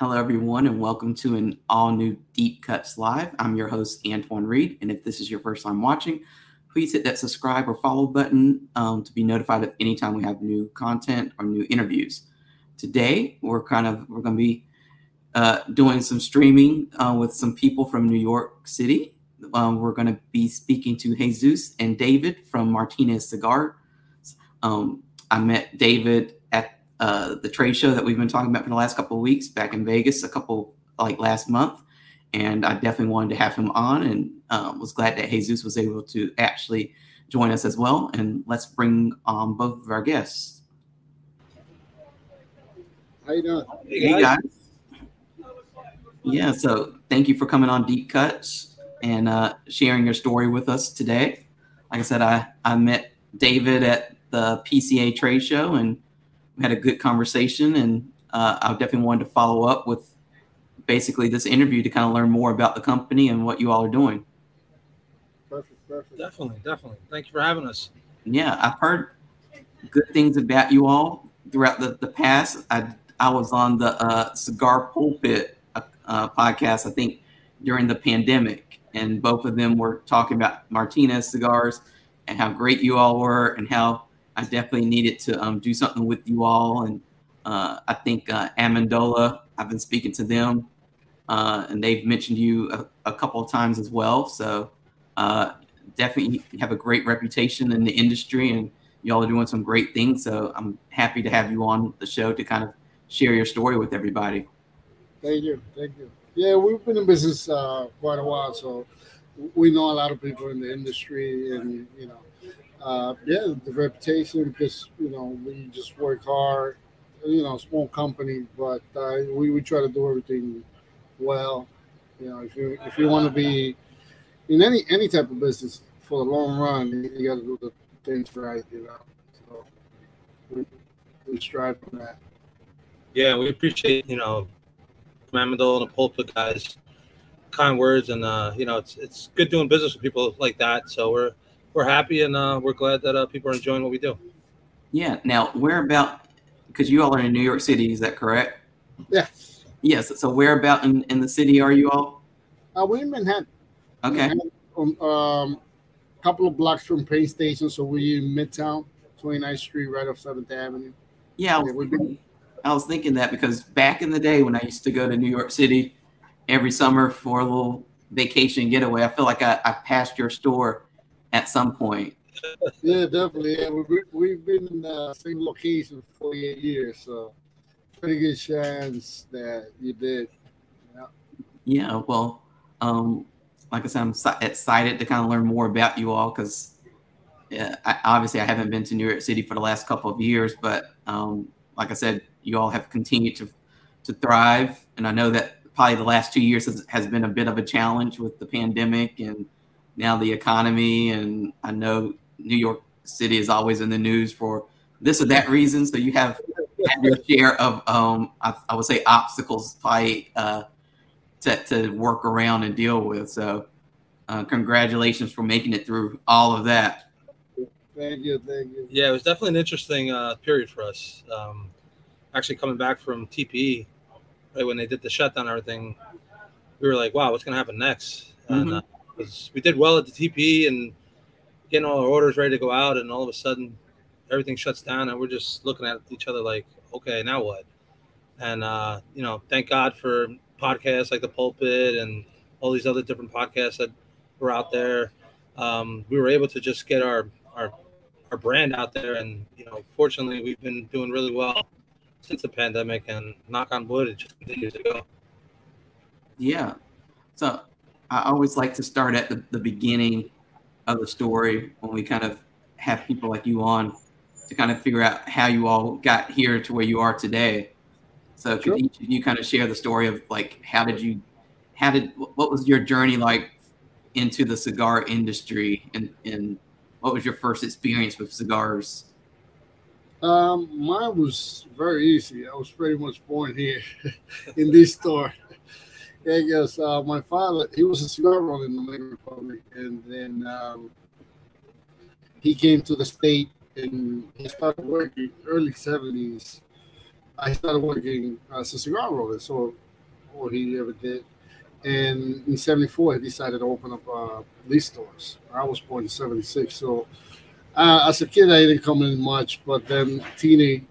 Hello, everyone, and welcome to an all new Deep Cuts Live. I'm your host, Antoine Reed. And if this is your first time watching, please hit that subscribe or follow button um, to be notified of anytime we have new content or new interviews. Today, we're kind of we're going to be uh, doing some streaming uh, with some people from New York City. Um, we're going to be speaking to Jesus and David from Martinez Cigar. Um, I met David uh, the trade show that we've been talking about for the last couple of weeks back in Vegas, a couple like last month. And I definitely wanted to have him on and um, was glad that Jesus was able to actually join us as well. And let's bring on both of our guests. How you doing? Hey, guys. Yeah, so thank you for coming on Deep Cuts and uh, sharing your story with us today. Like I said, I, I met David at the PCA trade show and we had a good conversation, and uh, I definitely wanted to follow up with basically this interview to kind of learn more about the company and what you all are doing. Perfect, perfect. Definitely, definitely. Thank you for having us. Yeah, I've heard good things about you all throughout the, the past. I I was on the uh, Cigar Pulpit uh, uh, podcast, I think, during the pandemic, and both of them were talking about Martinez cigars and how great you all were and how I definitely needed to um, do something with you all. And uh, I think uh, Amendola, I've been speaking to them, uh, and they've mentioned you a, a, couple of times as well. So uh, definitely have a great reputation in the industry, and y'all are doing some great things. So I'm happy to have you on the show to kind of share your story with everybody. Thank you. Thank you. Yeah, we've been in business uh, quite a while, so we know a lot of people in the industry, and you know uh, yeah, the reputation because you know we just work hard. You know, small company, but uh, we we try to do everything well. You know, if you if you want to be in any any type of business for the long run, you, got to do the things right. You know, so we, we strive for that. Yeah, we appreciate you know, Mamado and the pulpit guys, kind words, and uh, you know, it's it's good doing business with people like that. So we're we're happy and uh, we're glad that uh, people are enjoying what we do. Yeah. Now, where about? Because you all are in New York City, is that correct? Yes. Yes. So where about in, in the city are you all? Uh, we're in Manhattan. Okay. Manhattan, um, um, couple of blocks from Penn Station, so we're in Midtown, 29th Street, right off Seventh Avenue. Yeah, I was, thinking, I was thinking that because back in the day when I used to go to New York City every summer for a little vacation getaway, I feel like I, I passed your store at some point. Yeah, definitely. Yeah, we've, we've been in the same location for 48 years, so pretty good chance that you did. Yeah. Yeah. Well, um, like I said, I'm excited to kind of learn more about you all because yeah, I, obviously I haven't been to New York City for the last couple of years, but um, like I said, you all have continued to to thrive, and I know that probably the last two years has, has been a bit of a challenge with the pandemic and now the economy, and I know New York City is always in the news for this or that reason. So you have, your share of, um, I, I, would say, obstacles probably uh, to, to work around and deal with. So uh, congratulations for making it through all of that. Thank you, thank you. Yeah, it was definitely an interesting uh, period for us. Um, actually, coming back from TPE, right when they did the shutdown, and everything, we were like, "Wow, what's going to happen next?" And mm-hmm. uh, we did well at the TP and getting all our orders ready to go out, and all of a sudden everything shuts down, and we're just looking at each other like, okay, now what? And uh, you know, thank God for podcasts like the Pulpit and all these other different podcasts that were out there. Um, we were able to just get our our our brand out there, and you know, fortunately, we've been doing really well since the pandemic. And knock on wood, it just continues to go. Yeah. So I always like to start at the, the beginning of the story when we kind of have people like you on to kind of figure out how you all got here to where you are today. So could sure. each of you kind of share the story of like how did you how did what was your journey like into the cigar industry and and what was your first experience with cigars? Um, mine was very easy. I was pretty much born here in this store. Yeah, yes. Uh, my father, he was a cigar roller in the Dominican Republic, and then um, he came to the state and he started working early seventies. I started working as a cigar roller, so all he ever did. And in 74, he decided to open up uh, these stores. I was born in 76. So uh, as a kid, I didn't come in much, but then teenage,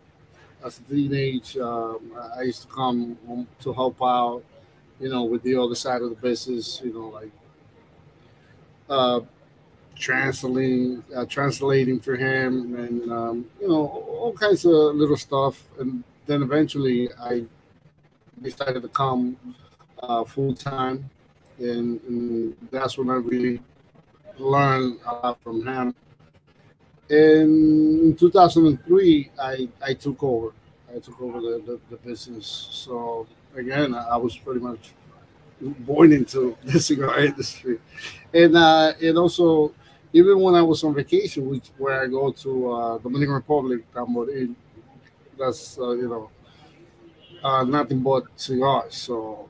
as a teenage, um, I used to come to help out, you know, with the other side of the business, you know, like uh, translating, uh, translating for him, and um, you know, all kinds of little stuff. And then eventually, I decided to come uh, full time, and, and, that's when I really learned a lot from him. And in 2003, I, I took over. I took over the, the, the business. So again, I was pretty much born into the cigar industry, and uh, and also even when I was on vacation, which where I go to uh, Dominican Republic, that's uh, you know uh, nothing but cigars. So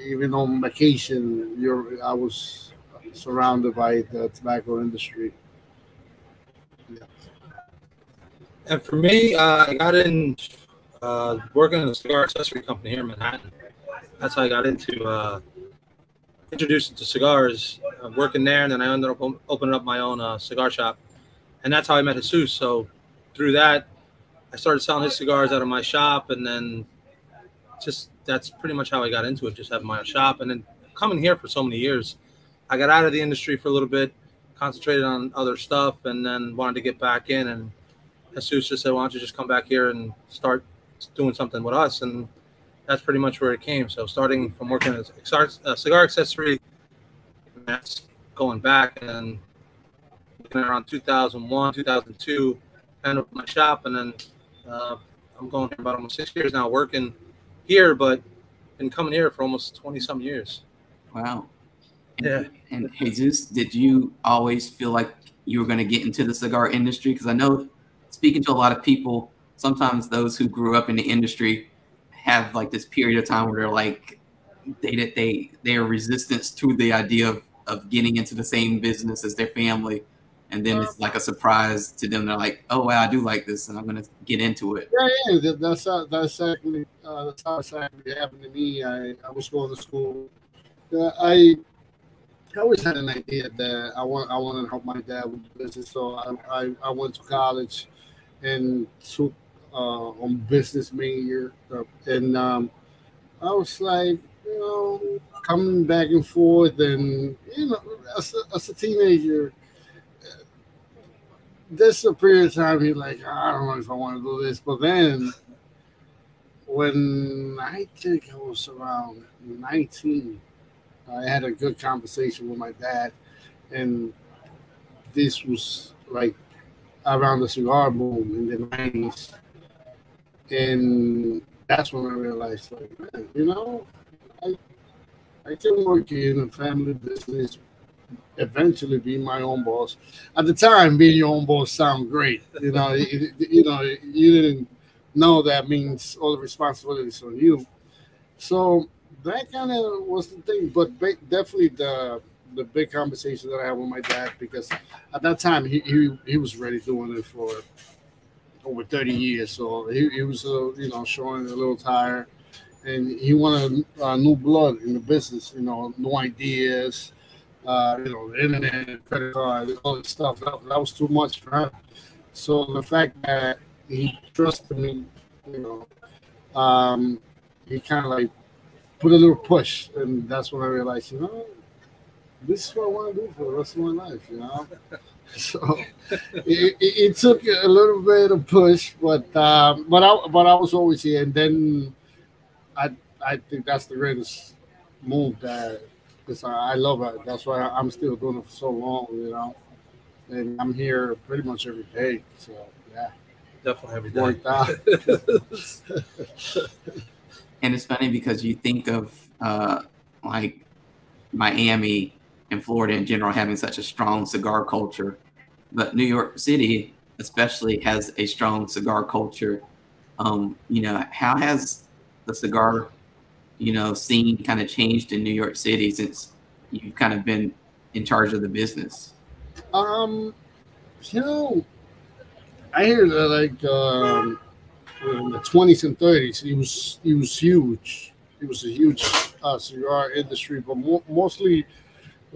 even on vacation, you're I was surrounded by the tobacco industry. Yeah. And for me, uh, I got in uh, working in a cigar accessory company here in Manhattan. That's how I got into uh, introduced to cigars, uh, working there, and then I ended up opening up my own uh, cigar shop, and that's how I met Jesus. So through that, I started selling his cigars out of my shop, and then just that's pretty much how I got into it, just having my own shop, and then coming here for so many years. I got out of the industry for a little bit, concentrated on other stuff, and then wanted to get back in. And Jesus just said, "Why don't you just come back here and start doing something with us?" And that's pretty much where it came. So starting from working as a cigar accessory, that's going back and around 2001, 2002, kind of my shop, and then uh, I'm going here about almost six years now working here, but been coming here for almost 20 some years. Wow. Yeah. And Jesus, did you always feel like you were going to get into the cigar industry? Because I know speaking to a lot of people, sometimes those who grew up in the industry have like this period of time where they're like they they are resistance to the idea of of getting into the same business as their family. And then it's like a surprise to them. They're like oh wow i do like this and i'm gonna get into it. Yeah yeah that's how, that's exactly uh, that's how exactly happened to me. I i was going to school. Uh, i I always had an idea that I want I wanted to help my dad with the business, so I, I, I went to college and took uh, on business major, uh, and um, I was like, you know, coming back and forth, and you know, as a, as a teenager, there's a period of time you're like, I don't know if I want to do this, but then when I think I was around 19, I had a good conversation with my dad, and this was like around the cigar boom in the 90s and that's when I realized, like, man, you know, I I can work in a family business, eventually be my own boss. At the time, being your own boss sound great. You know, you, you know, you didn't know that means all the responsibilities on you. So that kind of was the thing, but definitely the the big conversation that I had with my dad because at that time he he, he was ready doing it for over 30 years. So he, he was, uh, you know, showing a little tired. And he wanted uh, new blood in the business, you know, new ideas, uh, you know, the internet, credit card, all this stuff. That, that was too much for him. So the fact that he trusted me, you know, um, he kind of like put a little push. And that's when I realized, you know, this is what I want to do for the rest of my life, you know. So it, it, took a little bit of push, but uh, but I but I was always here, and then I I think that's the greatest move that because I, I love it. That's why I'm still doing it for so long, you know. And I'm here pretty much every day. So yeah, definitely every day. Worked out. and it's funny because you think of uh, like Miami and Florida in general having such a strong cigar culture, but New York City especially has a strong cigar culture. Um, you know, how has the cigar, you know, scene kind of changed in New York City since you've kind of been in charge of the business? Um, you know, I hear that like um, in the twenties and thirties, it was it was huge. it was a huge uh, cigar industry, but mo- mostly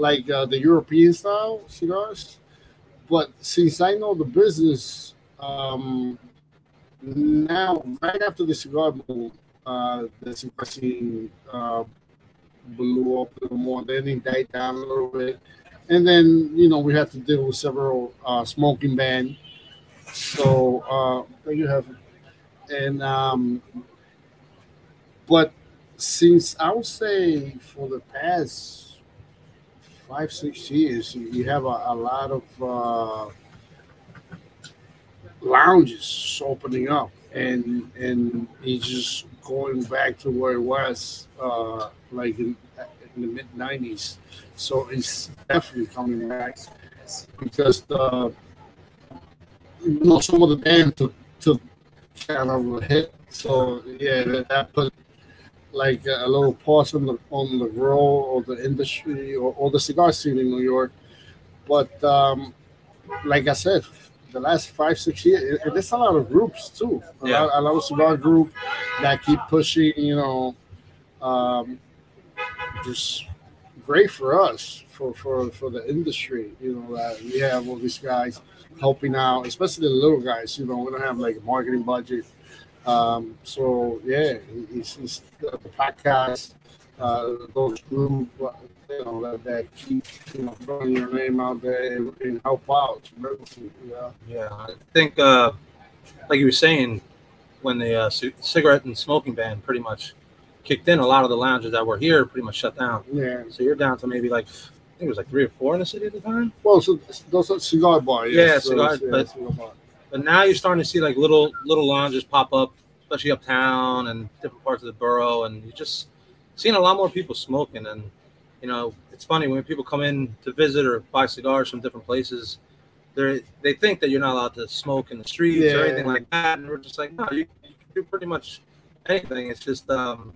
like uh, the European style cigars. But since I know the business, um, now right after the cigar boom, uh, the cigar scene uh, blew up a little more. Then it died down a little bit, and then you know we had to deal with several uh, smoking ban. So uh, you have. And um, but since I would say for the past five six years, you have a, a lot of uh, lounges opening up, and and it's just going back to where it was uh, like in, in the mid '90s. So it's definitely coming back because the you know some of the band took took kind of a hit. So yeah, that, that put like a little pause on the on the grow of the industry or, or the cigar scene in New York. But um, like I said, the last five six years, it, there's a lot of groups too. A, Yeah. lot, a lot of cigar group that keep pushing. You know, um, just great for us for for for the industry. You know that we have all these guys helping out, especially the little guys. You know, we don't have like a marketing budget. Um, so yeah, it's, it's the, podcast, uh, those group, uh, you know, that, that keep you know throwing your name out there and, and help out tremendously. Yeah, Yeah, I think, uh, like you were saying, when the uh, cigarette and smoking ban pretty much kicked in, a lot of the lounges that were here pretty much shut down. yeah. So you're down to maybe like, I think it was like three or four in the city at the time. Well, so those are cigar bar. Yeah, Yes. So cigar- it's- yeah, but- cigar bar. But now you're starting to see like little little lounges pop up, especially uptown and different parts of the borough, and you're just seeing a lot more people smoking. And you know, it's funny when people come in to visit or buy cigars from different places. They they think that you're not allowed to smoke in the streets or anything like that, and we're just like, no, you, you can do pretty much anything. It's just um,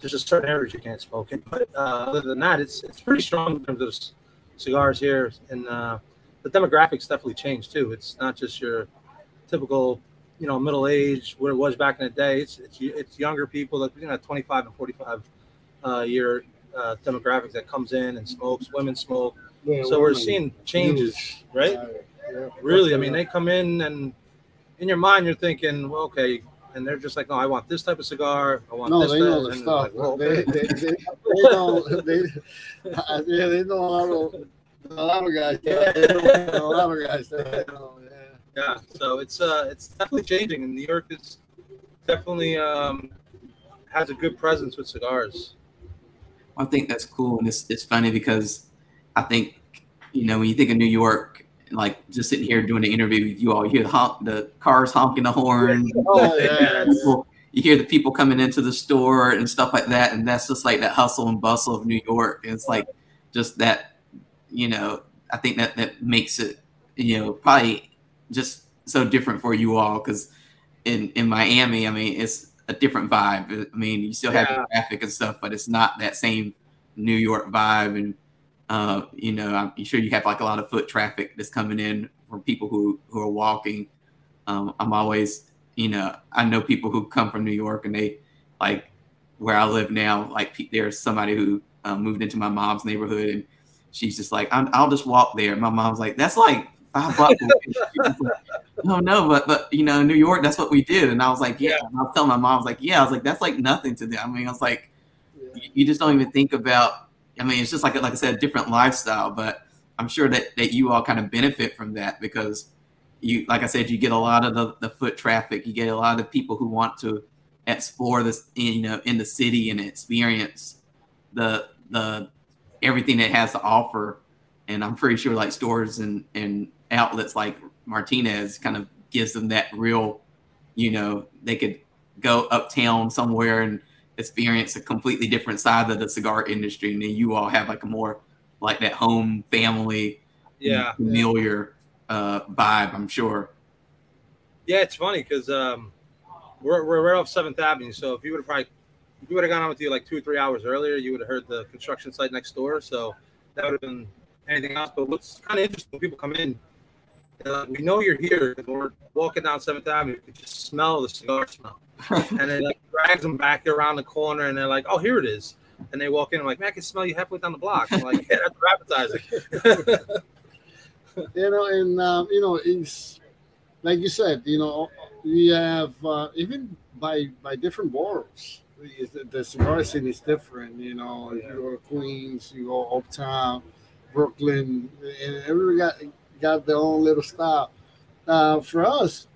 there's just certain areas you can't smoke in. But uh, other than that, it's it's pretty strong in terms of cigars here, and uh, the demographics definitely changed too. It's not just your typical, you know, middle age where it was back in the day. It's it's it's younger people that you know, 25 and 45 uh, year uh, demographics that comes in and smokes. Women smoke, Yeah, so we're seeing changes, right? Yeah. Really, I mean, they come in and in your mind you're thinking, well, okay, and they're just like, no, I want this type of cigar. I want No, this. they that," know the stuff. like, well, they, they, they, they know. They, yeah, they know a lot of a lot of guys. Yeah. They know a lot of guys. They yeah. yeah so it's uh it's definitely changing and new york is definitely um has a good presence with cigars I think that's cool, and it's it's funny because I think you know when you think of New York, like just sitting here doing the interview with you all, you hear the honk, the cars honking the horn. Oh, yeah. people, you hear the people coming into the store and stuff like that, and that's just like that hustle and bustle of New York. It's like just that, you know. I think that that makes it, you know, probably just so different for you all because in in Miami, I mean, it's a different vibe. I mean, you still have Yeah. traffic and stuff, but it's not that same New York vibe. And uh, you know, I'm sure you have like a lot of foot traffic that's coming in from people who who are walking. Um, I'm always, you know, I know people who come from New York and they like where I live now. Like there's somebody who uh, moved into my mom's neighborhood and she's just like, I'm, I'll just walk there. My mom's like, that's like five bucks. no, no, but but you know, New York, that's what we did. And I was like, yeah. Yeah. I was telling my mom, I was like, yeah. I was like, that's like nothing to them. I mean, I was like, Yeah. you- you just don't even think about. I mean, it's just like like I said, a different lifestyle. But I'm sure that that you all kind of benefit from that because you, like I said, you get a lot of the, the foot traffic. You get a lot of people who want to explore this, you know, in the city and experience the the everything it has to offer. And I'm pretty sure like stores and and outlets like Martinez kind of gives them that real, you know, they could go uptown somewhere and experience a completely different side of the cigar industry. And then you all have like a more like that home family, yeah familiar uh, vibe, I'm sure. yeah it's funny because um we're, we're right off seventh avenue so if you would have probably if we would have gone on with you like two or three hours earlier you would have heard the construction site next door so that would have been anything else but what's kind of interesting when people come in they're like, we know you're here because we're walking down seventh avenue you can just smell the cigar smell and it like drags them back around the corner, and they're like, "Oh, here it is." And they walk in, I'm like, "Man, I can smell you halfway down the block." I'm like, "Yeah, that's appetizing." you know, and um, you know, it's like you said, you know, we have uh, even by by different boroughs. The, cigar scene is different. You know, if you go to Queens, you go uptown, Brooklyn, and everybody got got their own little style. Uh, for us,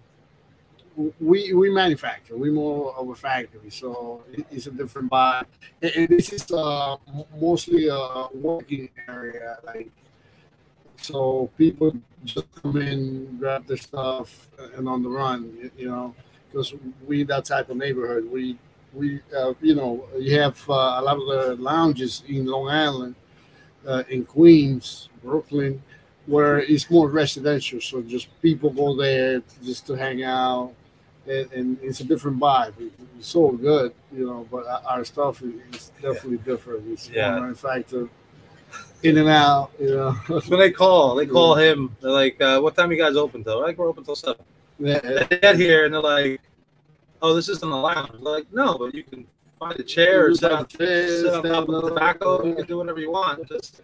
we we manufacture. We more of a factory, so it's a different vibe. And, and this is uh, mostly a working area, like so people just come in, grab their stuff, and on the run. You know, because we that type of neighborhood. We we uh, you know you have uh, a lot of the lounges in Long Island, uh, in Queens, Brooklyn, where it's more residential. So just people go there just to hang out, and, and it's a different vibe. It's so good, you know. But our stuff is definitely different. It's Yeah. manufactured, in and out, you know. When they call. They call him. They're like, uh, "What time you guys open till?" Like, "We're open till 7. Yeah, They get here and they're like, "Oh, this isn't a lounge." Like, "No, but you can find a chair or sit on, sit on top of the tobacco. You can do whatever you want. Just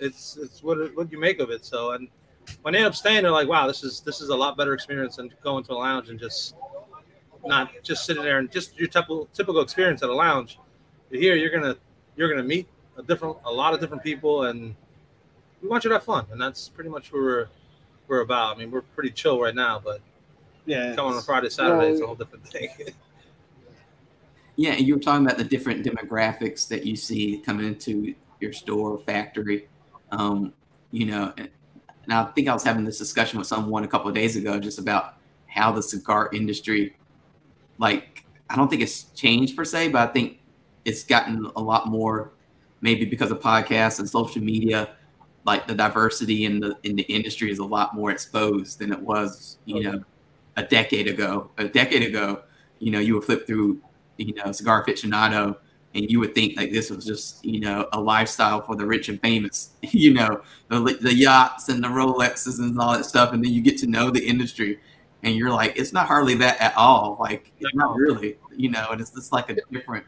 it's it's what it- what you make of it." So, and when they end up staying, they're like, "Wow, this is this is a lot better experience than going to a lounge and just not just sitting there and just your typical typical experience at a lounge. Here, you're gonna you're gonna meet a different a lot of different people, and we want you to have fun, and that's pretty much what we're we're about. I mean, we're pretty chill right now, but yeah. coming on Friday, Saturday is a whole different thing. Yeah, and you were talking about the different demographics that you see coming into your store or factory. Um, you know, and and I think I was having this discussion with someone a couple of days ago just about how the cigar industry, like, I don't think it's changed per se, but I think it's gotten a lot more, maybe because of podcasts and social media. Like the diversity in the in the industry is a lot more exposed than it was, you know, a decade ago. A decade ago, you know, you would flip through you know, cigar aficionado, and you would think like this was just, you know, a lifestyle for the rich and famous, you know, the, the yachts and the Rolexes and all that stuff. And then you get to know the industry and you're like, it's not hardly that at all. Like, it's not really, you know, and it's just like a different,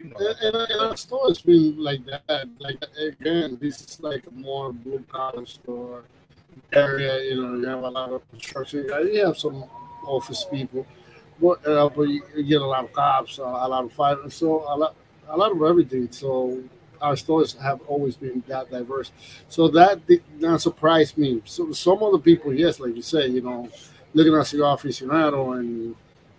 And, and, and our store has been like that. Like again, this is like a more blue collar store area. You know, you have a lot of construction. You have some office people, but, uh, but you, get a lot of cops, uh, a lot of fighters. So a lot, a lot of everything. So our stores have always been that diverse. So that did not surprise me. So some other people, yes, like you say, you know, looking at cigar aficionado and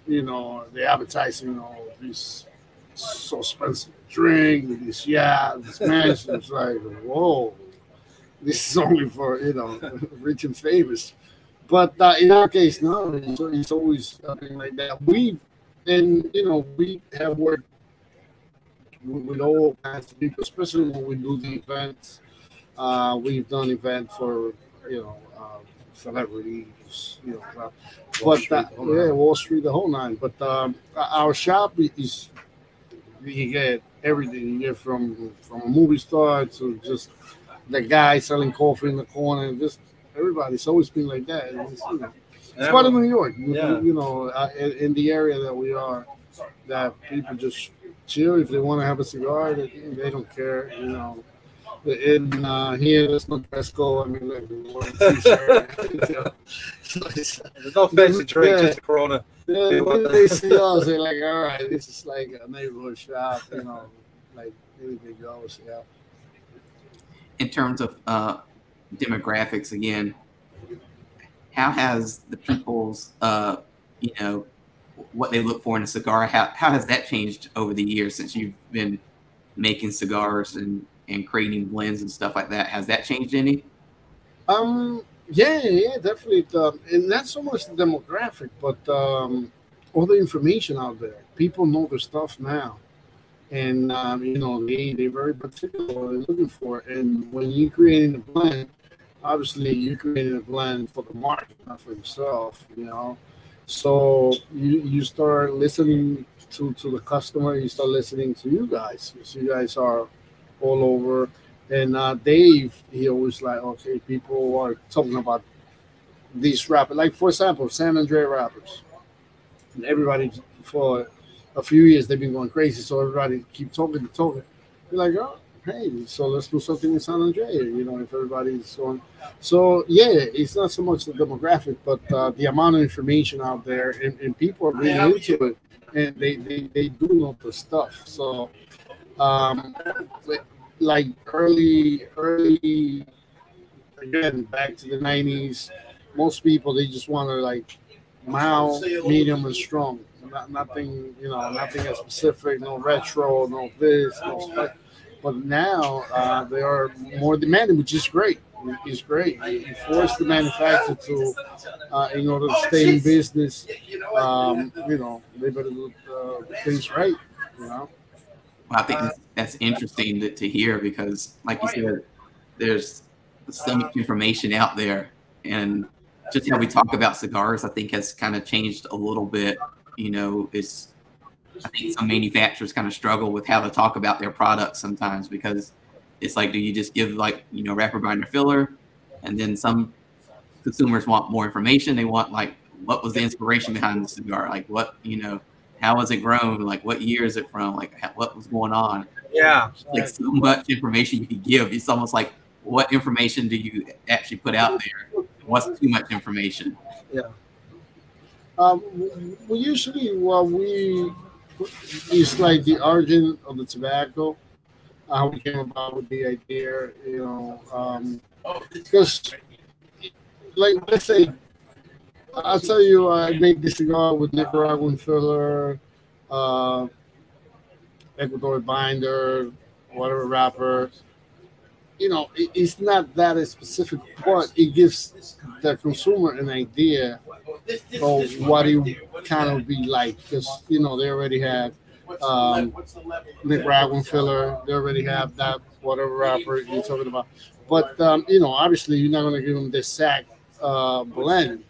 you know the advertising, you know, these so expensive drink, this yeah, this mansion. It's like, whoa, this is only for you know rich and famous. But uh, in our case, no, it's, it's always something like that. We and you know we have worked with, all kinds of people, especially when we do the events. Uh, we've done events for you know uh, celebrities, you know, uh, Wall but Street, uh, yeah. Wall Street, the whole nine. But um, our shop is you get everything. You get from from a movie star to just the guy selling coffee in the corner. Just everybody's always been like that. It's, you know, it's part of New York. You, Yeah. you know, uh, in, in the area that we are, that people just chill if they want to have a cigar. They, they don't care. You know. In uh, here, there's no dress code. I mean, like, we wear a t-shirt, you know. So it's- There's no fancy drink, Yeah. just a Corona. yeah, when they see us, they're like, all right, this is like a neighborhood shop, you know, like anything goes. Yeah. in terms of uh, demographics again, how has the people's, uh, you know, what they look for in a cigar, how, how has that changed over the years since you've been making cigars and, and creating blends and stuff like that? Has that changed any? Um. Yeah. Yeah. Definitely. Um, and not so much the demographic, but um, all the information out there. People know the stuff now, and um, you know they they're very particular what they're looking for. And when you're creating a blend, obviously you're creating a blend for the market, not for yourself. You know. So you you start listening to to the customer. You start listening to you guys. because You guys are all over. And uh, Dave, he always like, okay, people are talking about these wrappers. Like for example, San Andre wrappers. And everybody for a few years they've been going crazy. So everybody keep talking and talking. You're like, oh, hey, so let's do something in San Andre. You know, if everybody's on. So yeah, it's not so much the demographic, but uh, the amount of information out there, and, and people are really into it, and they they, they do know the stuff. So, um, like early early again back to the '90s, most people they just want to like mild, medium, and strong. Not, nothing, you know, nothing as specific. No retro, no this, no. Spec. But now uh, they are more demanding, which is great. It's great. You force the manufacturer to, uh, in order to stay in business, um, you know, they better do uh, things right. You know. I think that's interesting to, to hear because, like you said, there's so much information out there, and just how we talk about cigars, I think has kind of changed a little bit. You know, it's I think some manufacturers kind of struggle with how to talk about their products sometimes because it's like, do you just give like you know wrapper binder filler, and then some consumers want more information. They want like what was the inspiration behind the cigar, like what you know, how was it grown, like what year is it from, like what was going on. Yeah, like so much information you can give. It's almost like what information do you actually put out there? What's too much information? Yeah. Um, we usually what we it's like the origin of the tobacco, how we came about with the idea, you know, um, because like let's say, I'll tell you, I made this cigar with Nicaraguan filler, uh, Ecuador binder, whatever wrapper. You know, it, it's not that specific, but it gives the consumer an idea of what it kind of be like because you know they already have um, Nicaraguan filler, they already have that whatever wrapper you're talking about. But um, you know, obviously, you're not going to give them this sack uh, blend,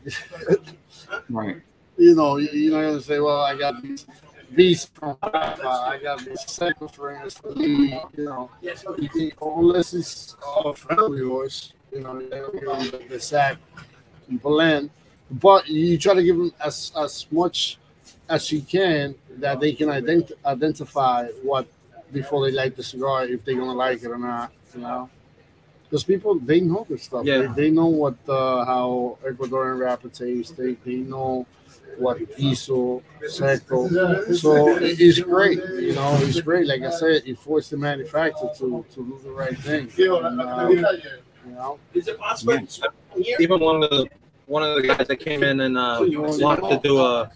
right? You know, you're not going to say, "Well, I got these these from I got this second for instance, you know, unless it's all friend of yours, you know, the, the sack blend but you try to give them as as much as you can that they can ident- identify what before they light the cigar if they're gonna like it or not. You know, because people they know this stuff. Yeah. They, they know what uh, how Ecuadorian wrapper tastes. They they know what piso, seco. So it's great. You know, it's great. Like I said, it forced the manufacturer to to do the right thing. And, uh, you know, Is it possible? Yeah. even one of the one of the guys that came in and uh, wanted to do a.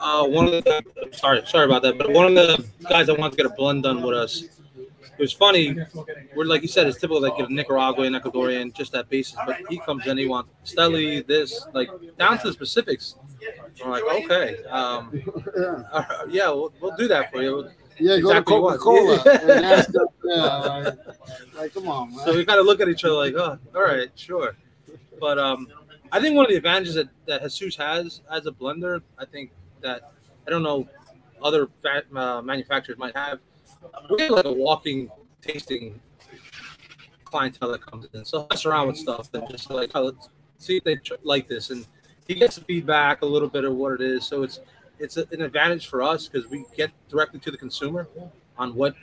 Uh, one of the sorry sorry about that, but one of the guys that wanted to get a blend done with us. It was funny. We're like you said, it's typical like a Nicaraguan, Ecuadorian, just that basis. But he comes in, he wants Estelí, this, like down to the specifics. I'm like, okay, um, yeah, yeah, we'll, we'll do that for you. yeah go Exactly to what. Coca Cola and ask them. Yeah, like, like come on, man. So we kind of look at each other like, oh, all right, sure. But um, I think one of the advantages that, that Jesus has as a blender, I think that I don't know other fa- uh, manufacturers might have. We have like a walking tasting clientele that comes in, so mess around with stuff and just like, oh, let's see if they tr- like this, and he gets the feedback a little bit of what it is. So it's it's a, an advantage for us because we get directly to the consumer on what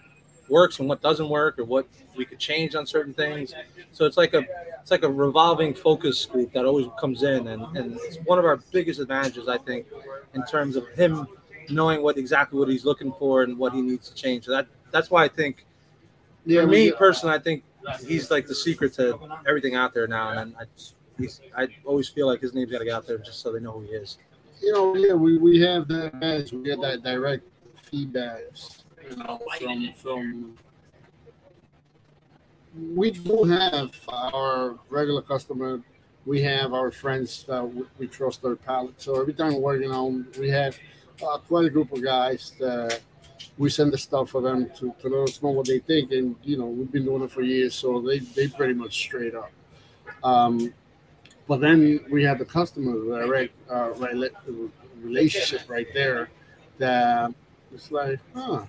works and what doesn't work or what we could change on certain things. So it's like a it's like a revolving focus group that always comes in and, and it's one of our biggest advantages I think in terms of him knowing what exactly what he's looking for and what he needs to change. So that that's why I think yeah, for me personally I think he's like the secret to everything out there now and I he's I always feel like his name's got to get out there just so they know who he is. you know, yeah, we, we have that advantage. We get that direct feedback you know, from from. We do have our regular customer. We have our friends that we, we trust their palate. So every time we're working on, we have uh, quite a group of guys that we send the stuff for them to, to let us know what they think. And you know, we've been doing it for years, so they they pretty much straight up. Um, but then we have the customer direct uh, relationship right there that it's like, huh.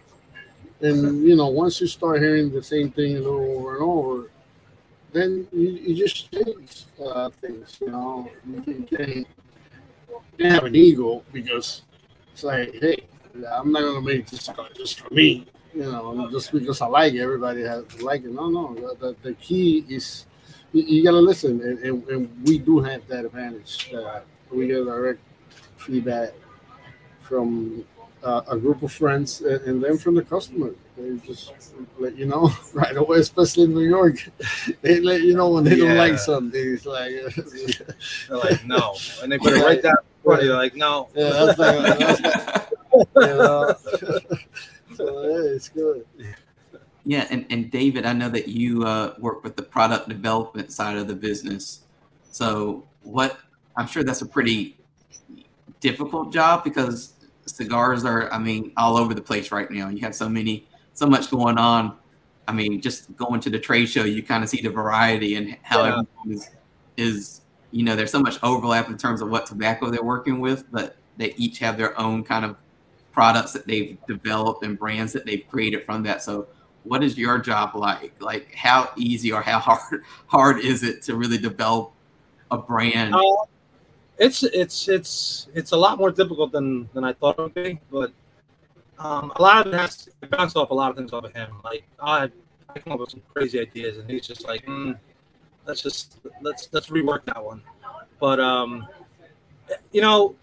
And you know, once you start hearing the same thing a over and over, then you, you just change uh, things. You know, you can change. didn't have an ego because it's like, hey, I'm not gonna make this just for me, you know, just because I like it, everybody has like it. No, no, the, the, the key is you, you, gotta listen, and, and, and, we do have that advantage. Uh, we get direct feedback from uh, a group of friends and, and, then from the customer. They just let you know right away, especially in New York. they let you know when they yeah. don't like something. It's like, they're like, no. And they put it right down front. You're like, no. Yeah, that's like, that's like you know? so, yeah, it's good. Yeah, and, and David, I know that you uh, work with the product development side of the business. So, what I'm sure that's a pretty difficult job because cigars are, I mean, all over the place right now. You have so many, so much going on. I mean, just going to the trade show, you kind of see the variety and how yeah. everyone is, is, you know, there's so much overlap in terms of what tobacco they're working with, but they each have their own kind of products that they've developed and brands that they've created from that. So, what is your job like? Like, how easy or how hard hard is it to really develop a brand? Uh, it's it's it's it's a lot more difficult than than I thought it would be, but um, a lot of it has to bounce off a lot of things off of him. Like I, I come up with some crazy ideas, and he's just like, mm, let's just let's let's rework that one. But um, you know,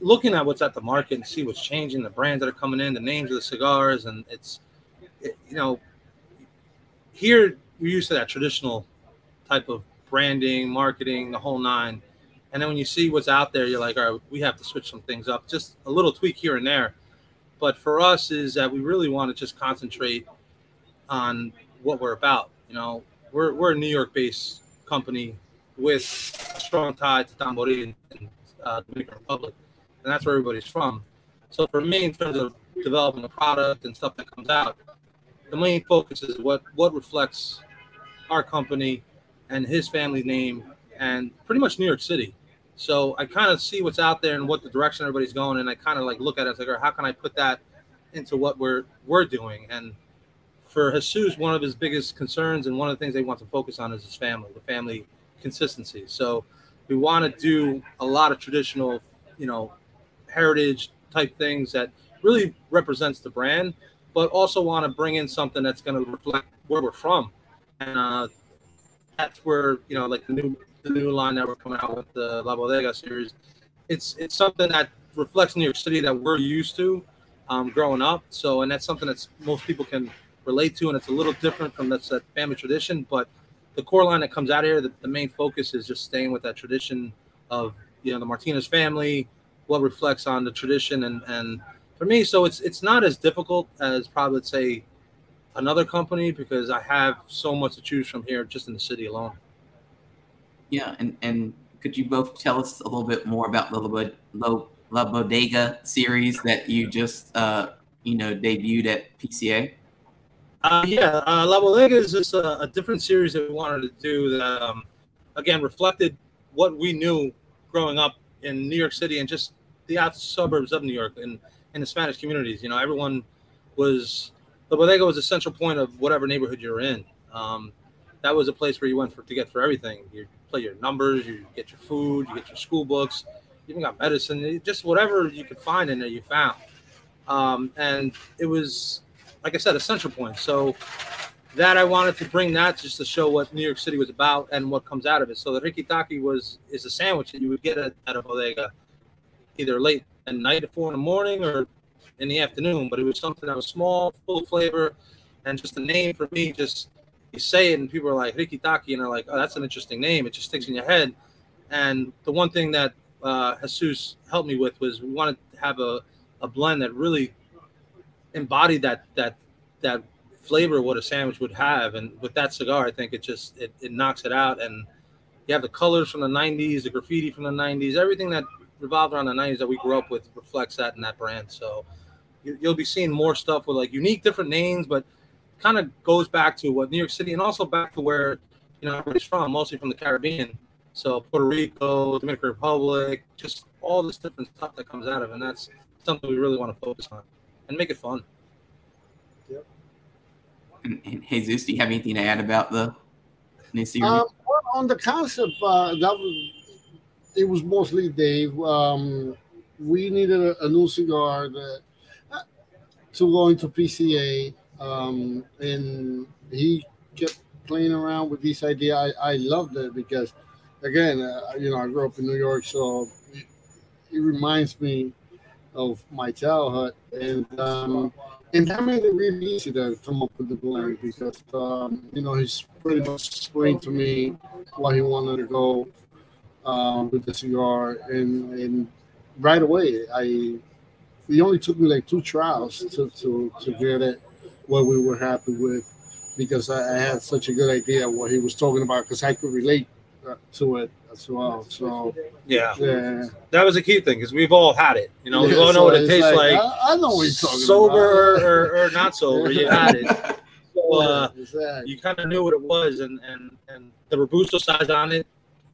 looking at what's at the market and see what's changing, the brands that are coming in, the names of the cigars, and it's it, you know, here we're used to that traditional type of branding, marketing, the whole nine and then when you see what's out there, you're like, all right, we have to switch some things up, just a little tweak here and there. But for us, is that we really want to just concentrate on what we're about. You know, we're, we're a New York based company with a strong tie to Tamboril and uh, Dominican Republic, and that's where everybody's from. So for me, in terms of developing a product and stuff that comes out, the main focus is what what reflects our company and his family name and pretty much New York City. So I kind of see what's out there and what the direction everybody's going, and I kind of like look at it like, how can I put that into what we're we're doing? And for Jesus, one of his biggest concerns and one of the things they want to focus on is his family, the family consistency. So we want to do a lot of traditional, you know, heritage type things that really represents the brand, but also want to bring in something that's going to reflect where we're from. And uh, that's where you know, like the new the new line that we're coming out with the La Bodega series. It's it's something that reflects New York City that we're used to um, growing up. So, and that's something that most people can relate to, and it's a little different from that family tradition. But the core line that comes out here, the, the main focus is just staying with that tradition of you know the Martinez family, what reflects on the tradition, and and for me, so it's it's not as difficult as probably say another company because I have so much to choose from here just in the city alone. Yeah, and and could you both tell us a little bit more about the La, La Bodega series that you just uh, you know debuted at PCA? Uh, yeah, uh, La Bodega is just a, a, different series that we wanted to do that um, again reflected what we knew growing up in New York City and just the out suburbs of New York and in the Spanish communities. You know, everyone was La Bodega was a central point of whatever neighborhood you're in. Um, that was a place where you went for to get for everything. You play your numbers, you get your food, you get your school books, you even got medicine, just whatever you could find in there, you found. Um, and it was, like I said, a central point. So that I wanted to bring that just to show what New York City was about and what comes out of it. So the Rikitaki was is a sandwich that you would get at, at a bodega, either late at night at four in the morning or in the afternoon. But it was something that was small, full flavor, and just the name for me just you say it and people are like Rikitaki and they're like, oh, that's an interesting name. It just sticks in your head. And the one thing that uh, Jesus helped me with was we wanted to have a, a blend that really embodied that that that flavor what a sandwich would have. And with that cigar, I think it just it, it knocks it out. And you have the colors from the 90s, the graffiti from the 90s, everything that revolved around the 90s that we grew up with reflects that in that brand. So you, will be seeing more stuff with like unique different names, but – kind of goes back to what New York City and also back to where you know everybody's from, mostly from the Caribbean. So Puerto Rico, Dominican Republic, just all this different stuff that comes out of it. And that's something we really want to focus on and make it fun. Yep. And, and Jesus, do you have anything to add about the new series? Um, on the concept, uh, that was it was mostly Dave. Um, we needed a, a new cigar that uh, to go into PCA, um, and he kept playing around with this idea. I, I loved it because, again, uh, you know, I grew up in New York, so it, it reminds me of my childhood, and um, and that made it really easy to come up with the blend because um, you know he's pretty much explained to me why he wanted to go um, with the cigar, and and right away I it only took me like two trials to to to get it what we were happy with because I, I had such a good idea what he was talking about because I could relate uh, to it as well. So Yeah, yeah, that was a key thing because we've all had it. You know, we Yeah, all know so what it tastes like, I, I know what you're talking sober about. or, or, or not sober. You had it. So, uh, exactly. you kind of knew what it was, and and and the robusto size on it,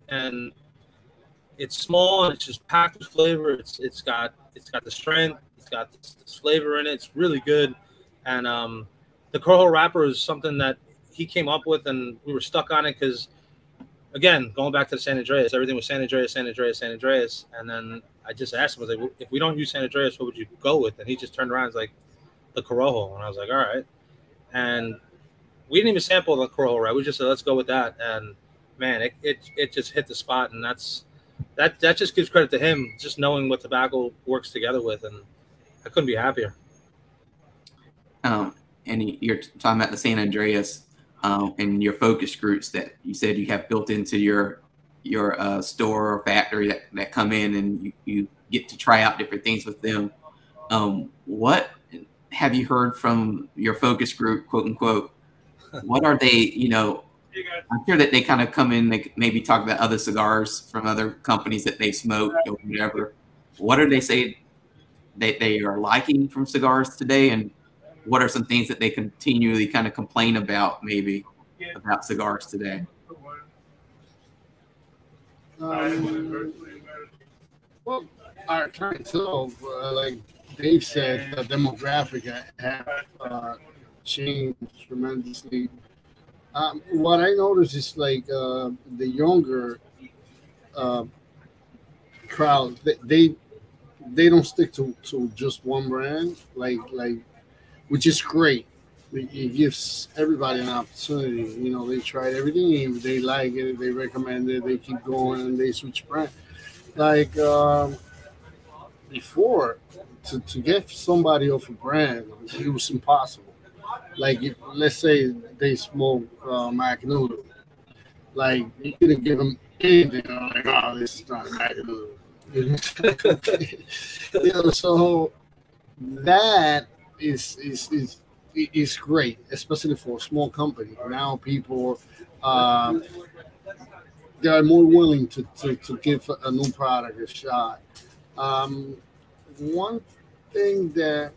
and it's small and it's just packed with flavor. It's it's got it's got the strength, it's got this, this flavor in it. It's really good, and um, the Corojo wrapper is something that he came up with, and we were stuck on it because, again, going back to the San Andrés, everything was San Andrés, San Andrés, San Andrés, and then I just asked him, I was like, if we don't use San Andrés, what would you go with? And he just turned around, and was like, the Corojo, and I was like, all right, and we didn't even sample the Corojo, right? We just said let's go with that, and man, it, it it just hit the spot, and that's that that just gives credit to him, just knowing what tobacco works together with, and I couldn't be happier. um, and you're talking about the San Andrés um, and your focus groups that you said you have built into your your uh, store or factory that, that come in and you, you get to try out different things with them. Um, what have you heard from your focus group, quote unquote? What are they, you know, I'm sure that they kind of come in, they maybe talk about other cigars from other companies that they smoke or whatever. What are they say that they are liking from cigars today? And what are some things that they continually kind of complain about maybe about cigars today? Um, well, our clientele, uh, like Dave said, the demographic ha- have uh, changed tremendously. Um, what I noticed is like uh, the younger uh, crowd, they, they they don't stick to, to just one brand, like like which is great. It gives everybody an opportunity. You know, they tried everything. If they like it, they recommend it. They keep going and they switch brand. Like um, before, to, to get somebody off a brand, it was impossible. Like if, let's say they smoke uh, Macanudo, like you couldn't give them anything. Like, oh, this is not Macanudo. you know, so that is is is is great, especially for a small company. Now people uh, they are more willing to, to, to give a new product a shot. Um, one thing that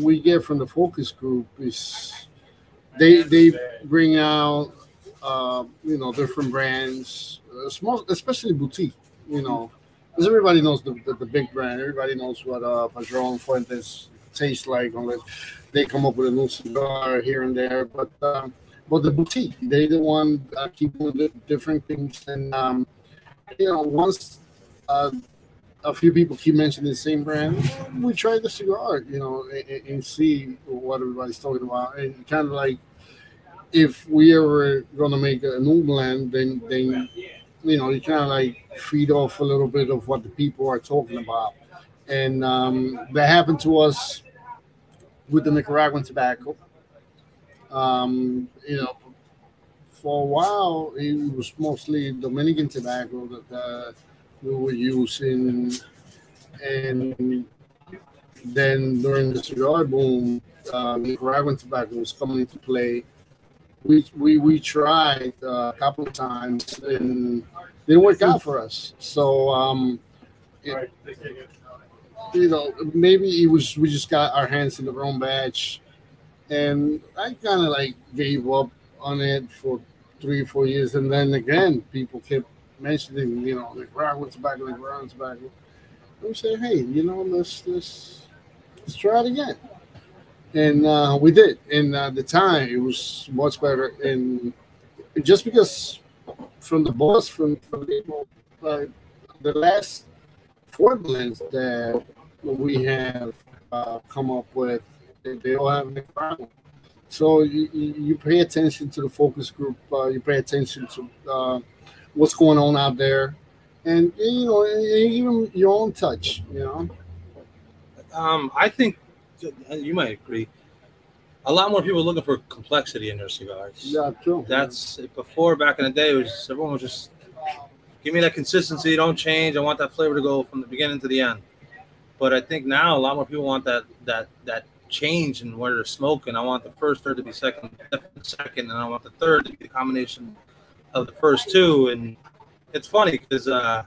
we get from the focus group is they they bring out uh, you know different brands, uh, small especially boutique. You know, because everybody knows the, the, the big brand. Everybody knows what uh, Padron Fuentes tastes like, unless they come up with a new cigar here and there. But um, but the boutique, they the one uh, keep doing different things, and um, you know once. Uh, a few people keep mentioning the same brand. We try the cigar, you know, and, and see what everybody's talking about. And kind of like if we ever gonna make a new blend, then then you know you kind of like feed off a little bit of what the people are talking about. And um, that happened to us with the Nicaraguan tobacco. Um, you know, for a while it was mostly Dominican tobacco that. Uh, we were using, and then during the cigar boom, uh, Nicaraguan tobacco was coming into play. We we, we tried uh, a couple of times and didn't work out for us. So um, it, you know, maybe it was we just got our hands in the wrong batch, and I kind of like gave up on it for three or four years, and then again, people kept mentioning, you know, Nicaraguan tobacco, Nicaraguan tobacco. And we said, hey, you know, let's let's let's try it again. And uh, we did. And at the time, it was much better. And just because from the boss, from, from like the last four blends that we have uh, come up with, they, all have Nick Brown. So you, you pay attention to the focus group. Uh, you pay attention to uh, what's going on out there, and you know even your own touch. You know. Um, I think you might agree. A lot more people looking for complexity in their cigars. Yeah, true. That's before back in the day. It was everyone was just give me that consistency. Don't change. I want that flavor to go from the beginning to the end. But I think now a lot more people want that that that change in where they're smoking. I want the first third to be second, second, and I want the third to be the combination of the first two. And it's funny because uh,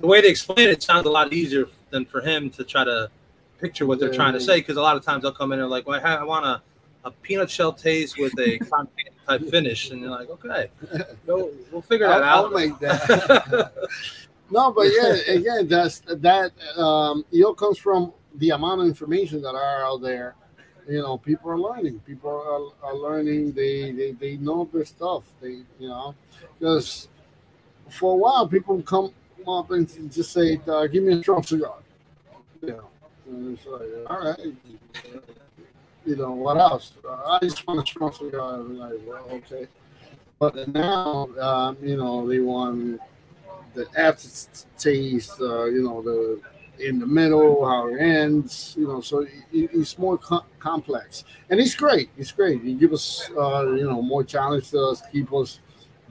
the way they explain it sounds a lot easier than for him to try to picture what they're trying to say. Because a lot of times they'll come in and like, well, I, I want a, a peanut shell taste with a type finish, and you're like, okay, we'll, we'll figure that I'll, out. I'll make that. no, but yeah, again, that's that. Um, it all comes from the amount of information that are out there. You know, people are learning. People are, are learning. They, they they know their stuff. They you know, because for a while people come up and just say, uh, "Give me a strong cigar." You know, and it's like, all right. You know what else? Uh, I just want a strong cigar. I'm like, well, okay. But now, um, you know, they want the aftertaste. Uh, you know, the in the middle, how it ends. You know, so it, it's more co- complex, and it's great. It's great. You give us, uh, you know, more challenge to us, keep us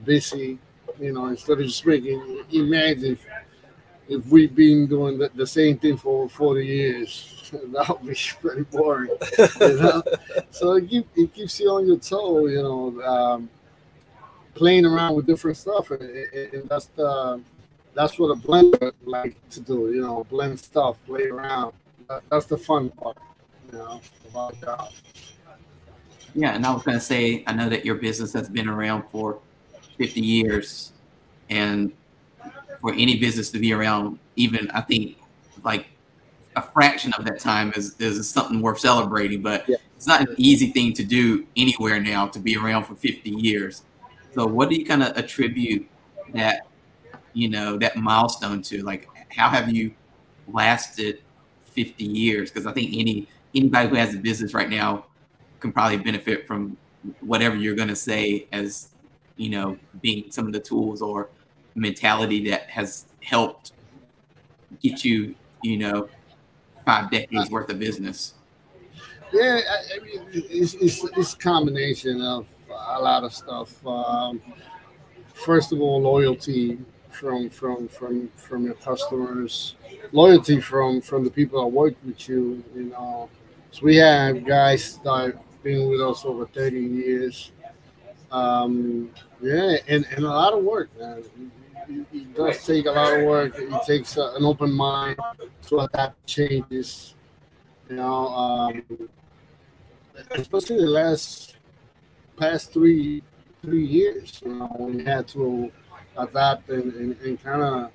busy. You know, instead of just making. Imagine if, if we've been doing the, the same thing for forty years. That would be pretty boring. You know? so it, keep, it keeps you on your toe. You know. Um, playing around with different stuff, and, and that's the that's what a blender like to do. You know, blend stuff, play around. That, that's the fun part. You know, about job. Yeah, and I was gonna say, I know that your business has been around for 50 years, and for any business to be around, even I think like a fraction of that time is is something worth celebrating. But Yeah. it's not an easy thing to do anywhere now to be around for 50 years. So, what do you kind of attribute that, you know, that milestone to? Like, how have you lasted 50 years? Because I think any anybody who has a business right now can probably benefit from whatever you're going to say as, you know, being some of the tools or mentality that has helped get you, you know, five decades worth of business. Yeah, I, mean, it's, it's it's a combination of a lot of stuff. Um, first of all, loyalty from from from from your customers, loyalty from from the people that work with you. You know, so we have guys that have been with us over thirty years. Um, yeah, and, and a lot of work, man. It, it does take a lot of work. It takes uh, an open mind to adapt changes. You know, um, especially the last past three three years. You know, we had to adapt and, and, and kind of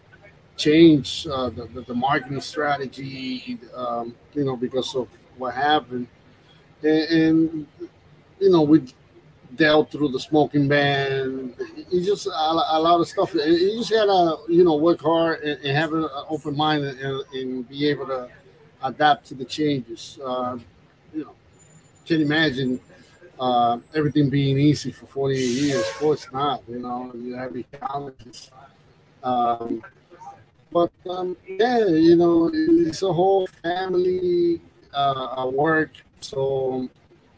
change uh, the, the, the marketing strategy. Um, you know, because of what happened, and, and you know we dealt through the smoking ban. You just a, a lot of stuff. You just had to, you know work hard and, and have an open mind and, and be able to adapt to the changes. Uh, you know, can imagine uh, everything being easy for 48 years. Of course not. You know, you have your challenges. Um, but um, yeah, you know, it's a whole family uh, work. So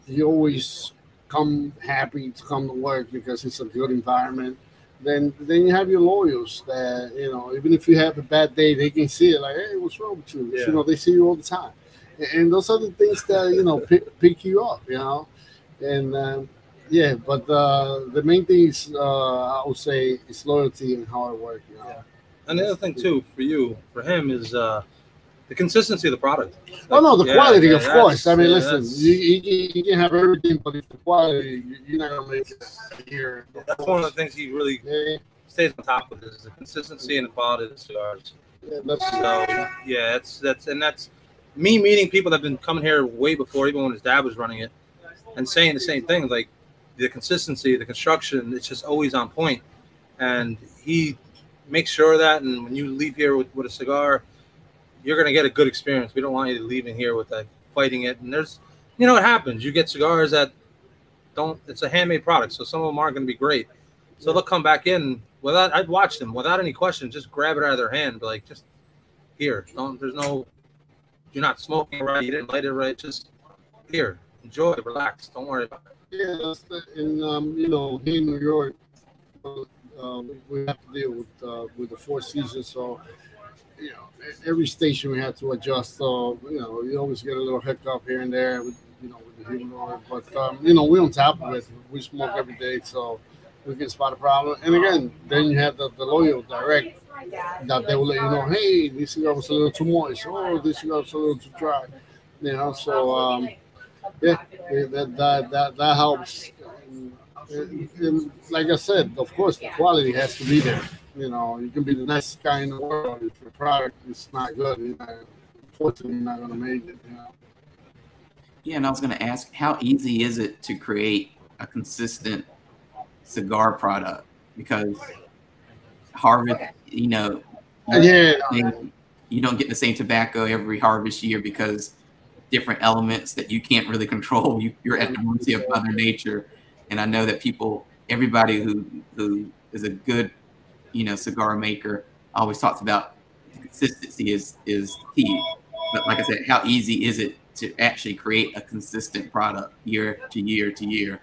you always come happy to come to work because it's a good environment. Then, then you have your loyals that you know, even if you have a bad day, they can see it like, hey, what's wrong with you? Yeah. You know, they see you all the time, and those are the things that you know pick, pick you up. You know, and um, yeah, but uh, the main thing is uh, I would say is loyalty and hard work. You know? Yeah. And the other thing too for you, for him, is uh, the consistency of the product. Oh no, the Yeah, quality, yeah, of course. I mean, yeah, listen, you, you, can- you can have everything, but if the quality, you- you're not gonna make it here. That's one of the things he really stays on top of is the consistency and the quality of the cigars. yeah, that's So yeah, that's that's and that's me meeting people that have been coming here way before, even when his dad was running it, and saying the same thing. Like the consistency, the construction, it's just always on point. And he makes sure that, and when you leave here with, with a cigar, you're gonna get a good experience. We don't want you leaving here with like fighting it. And there's, you know, what happens. You get cigars that don't. It's a handmade product, so some of them aren't gonna be great. So they'll come back in without. I'd watch them without any question. Just grab it out of their hand, like just here. Don't. There's no. You're not smoking right. You didn't light it right. Just here. Enjoy. Relax. Don't worry about it. Yeah, and um, you know, here in New York, uh, we have to deal with uh, with the four seasons. So, you know, every station we have to adjust. So, you know, you always get a little hiccup here and there, with, you know, with the humidor. But um, you know, we're on top of it. We smoke every day, so we can spot a problem. And again, then you have the, the loyal direct that they will let you know, hey, this cigar was a little too moist, oh, this cigar was a little too dry. You know, so um, yeah, that that that, that helps. And, and, like I said, of course, the quality has to be there. You know, you can be the nicest guy in the world if your product is not good. You know, unfortunately, you're not going to make it. You know. Yeah, and I was going to ask, how easy is it to create a consistent cigar product? Because harvest, you know, yeah, you don't get the same tobacco every harvest year because different elements that you can't really control. You, you're at the mercy of Mother Nature, and I know that people, everybody who who is a good, you know, cigar maker, always talks about consistency is is key. But like I said, how easy is it to actually create a consistent product year to year to year?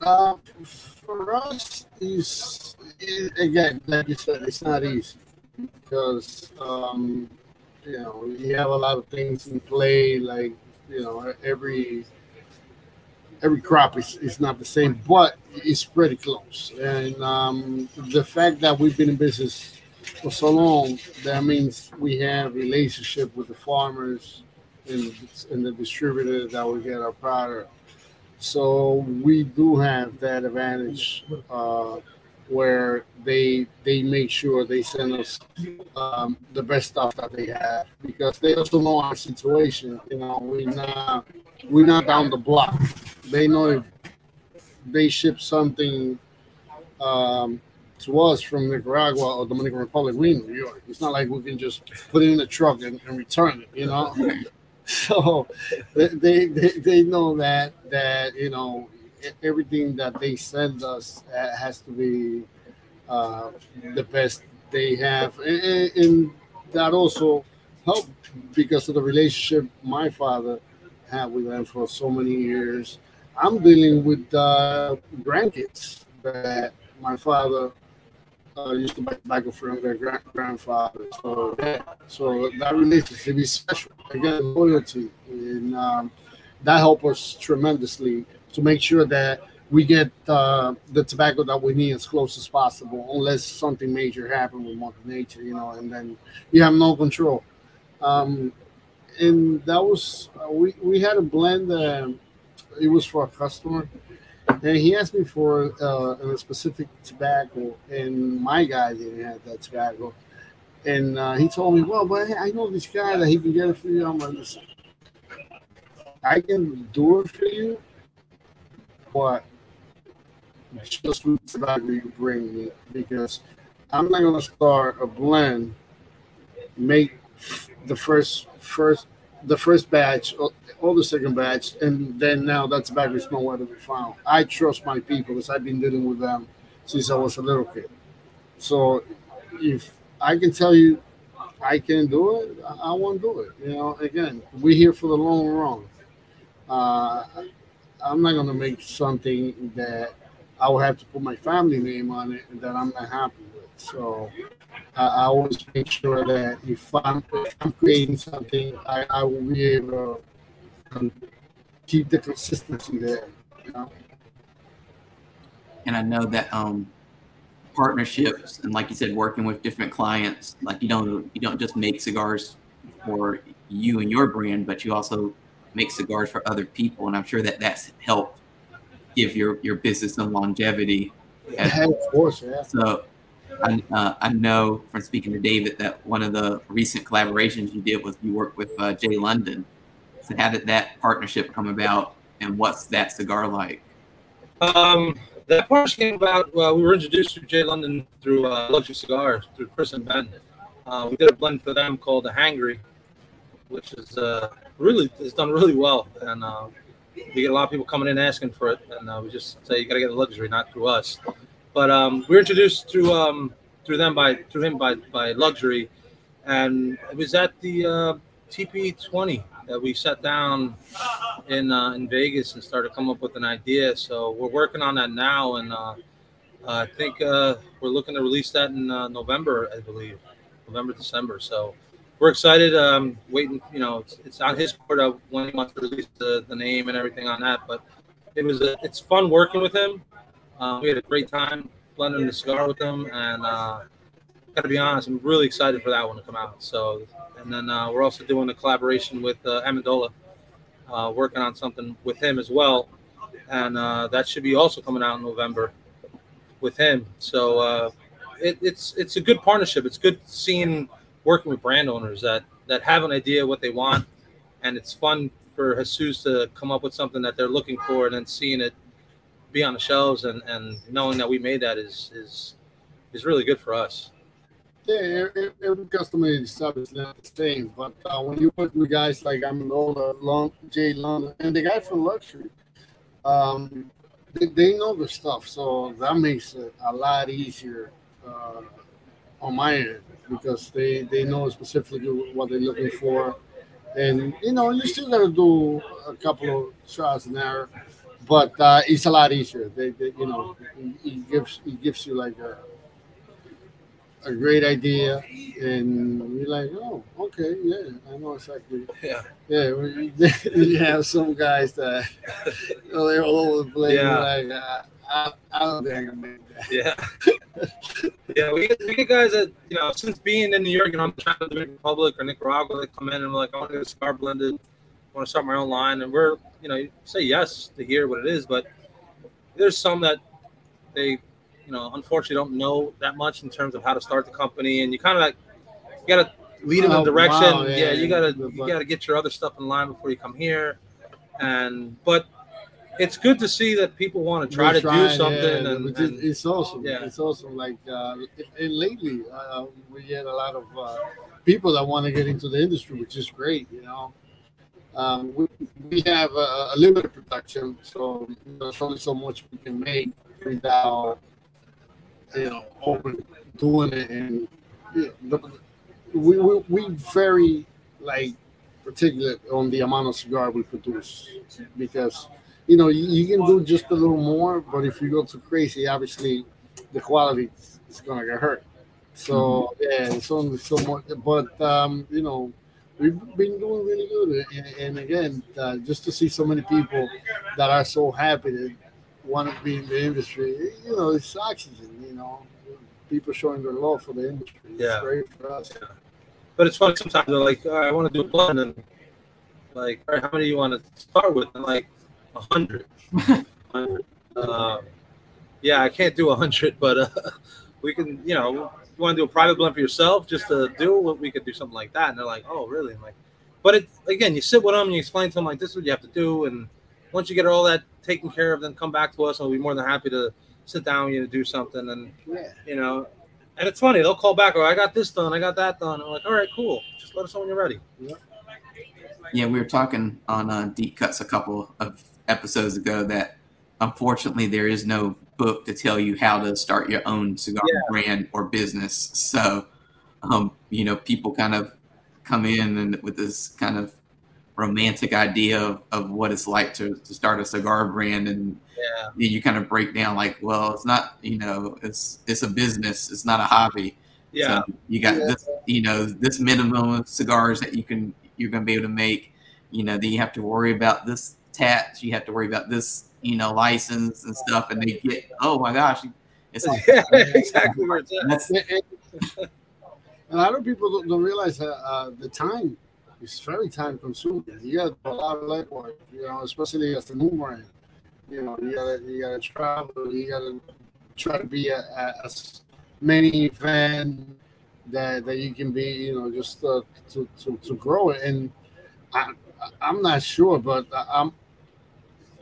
Uh, for us, is again, like you said, it's not easy because um, you know you have a lot of things in play. Like you know, every every crop is, is not the same, but it's pretty close. And um, the fact that we've been in business for so long, that means we have relationship with the farmers and, and the distributor that we get our product. So we do have that advantage uh, where they they make sure they send us um, the best stuff that they have because they also know our situation. You know, we're not we're not down the block. They know if they ship something um, to us from Nicaragua or Dominican Republic, we in New York. It's not like we can just put it in a truck and, and return it. You know. so they, they they know that that you know everything that they send us has to be uh, the best they have, and, and that also helped because of the relationship my father had with them for so many years. I'm dealing with uh, grandkids that my father uh, used to buy tobacco from their grand- grandfather. So, so that relationship is special. Again, loyalty, and um, that helped us tremendously to make sure that we get uh, the tobacco that we need as close as possible, unless something major happens with Mother Nature, you know, and then you have no control. Um, and that was uh, we we had a blend. Uh, it was for a customer, and he asked me for uh, a specific tobacco, and my guy didn't have that tobacco. And uh, he told me, "Well, but I know this guy that he can get it for you." I'm like, I can do it for you, but just with tobacco you bring me because I'm not gonna start a blend, make the first first the first batch or the second batch, and then now that tobacco is nowhere to be found. I trust my people because I've been dealing with them since I was a little kid. So if I can tell you I can do it, I, won't do it. You know, again, we're here for the long run. Uh, I'm not gonna make something that I will have to put my family name on it that I'm not happy with. So I, I always make sure that if I'm, if I'm creating something, I, I will be able to um, keep the consistency there. You know? And I know that um, partnerships and, like you said, working with different clients, like you don't you don't just make cigars for you and your brand, but you also make cigars for other people, and I'm sure that that's helped give your your business some longevity. Yeah, of course, yeah. So I, uh, I know from speaking to David that one of the recent collaborations you did was you worked with uh, Jay London. So how did that partnership come about, and what's that cigar like? Um, that partnership came about. Well, we were introduced to Jay London through uh, Luxury Cigars through Chris and Ben. Uh, we did a blend for them called the Hangry, which is uh, really it's done really well, and uh, we get a lot of people coming in asking for it, and uh, we just say you got to get the luxury, not through us. But um, we were introduced through um, through them by through him by by luxury, and it was at the uh, TP 20 that we sat down in uh, in Vegas and started coming up with an idea. So we're working on that now, and uh, I think uh, we're looking to release that in uh, November, I believe, November December. So we're excited. Um, waiting, you know, it's, it's on his court of when he wants to release the, the name and everything on that. But it was a, it's fun working with him. Uh, we had a great time blending the cigar with him, and uh, got to be honest, I'm really excited for that one to come out. So and then uh, we're also doing a collaboration with uh, Amendola, uh, working on something with him as well, and uh, that should be also coming out in November with him. So uh, it, it's it's a good partnership. It's good seeing working with brand owners that that have an idea what they want, and it's fun for Jesus to come up with something that they're looking for, and then seeing it be on the shelves and, and knowing that we made that is is is really good for us. Yeah, every customer is obviously not the same, but uh, when you work with guys like Amendola, Long, Jay London, and the guy from Luxury, um, they, they know the stuff, so that makes it a lot easier uh, on my end because they they know specifically what they're looking for, and you know you still got to do a couple of trials and error, but uh, it's a lot easier. They, they you know, it gives it gives you like a a great idea, and you're like, oh, okay, yeah, I know exactly. Yeah, yeah. You have some guys that you know, they're all over the place. Yeah. Like, uh, I, I don't think I make that. Yeah, yeah. We get, we get guys that you know, since being in New York, you know, I'm trying to Dominican Republic or Nicaragua, they come in and we're like, I want to get a cigar blended, I want to start my own line, and we're, you know, say yes to hear what it is, but there's some that they you know, unfortunately don't know that much in terms of how to start the company, and you kind of like you got to lead them in the oh, direction. Wow, yeah, yeah, you gotta you gotta get your other stuff in line before you come here, and but it's good to see that people want to try to do something. Yeah, and, and, it's awesome. Yeah. It's awesome. Like uh, and lately, uh, we get a lot of uh, people that want to get into the industry, which is great. You know, um, we, we have a, a limited production, so there's only so much we can make without you know, open doing it, and the, we, we we very like particular on the amount of cigar we produce because you know you, you, can do just a little more, but if you go too crazy, obviously the quality is gonna get hurt. So mm-hmm. yeah, it's only so much, but um, you know we've been doing really good, and, and again, uh, just to see so many people that are so happy that want to be in the industry, you know, it's oxygen You know, people showing their love for the industry. It's yeah. great for us. Yeah. But it's funny sometimes they're like, I want to do a blend, and like, all right, how many do you want to start with? And like, a hundred. uh, yeah, I can't do a hundred, but uh, we can, you know, you want to do a private blend for yourself just to do what we could do something like that. And they're like, oh, really? I'm like, but it again, you sit with them and you explain to them like this is what you have to do, and once you get all that taken care of, then come back to us, and we'll be more than happy to sit down with you to do something, and yeah. you know, and it's funny they'll call back, or oh, I got this done, I got that done. I'm like, all right, cool, just let us know when you're ready. Yeah, yeah we were talking on uh, Deep Cuts a couple of episodes ago that unfortunately there is no book to tell you how to start your own cigar yeah. brand or business. So, um, you know, people kind of come in and with this kind of romantic idea of, of what it's like to, to start a cigar brand and yeah. you kind of break down like well it's not you know it's it's a business it's not a hobby yeah so you got yeah. this you know this minimum of cigars that you can you're going to be able to make you know then you have to worry about this tax you have to worry about this you know license and stuff and they get oh my gosh it's like, yeah, exactly where it's at. a lot of people don't, don't realize uh, uh, the time is very time consuming. You got a lot of legwork, you know, especially as a new brand. You know, you gotta you gotta travel, you gotta try to be a, a, as many fan that that you can be, you know, just uh, to, to to grow it. And I I'm not sure, but I'm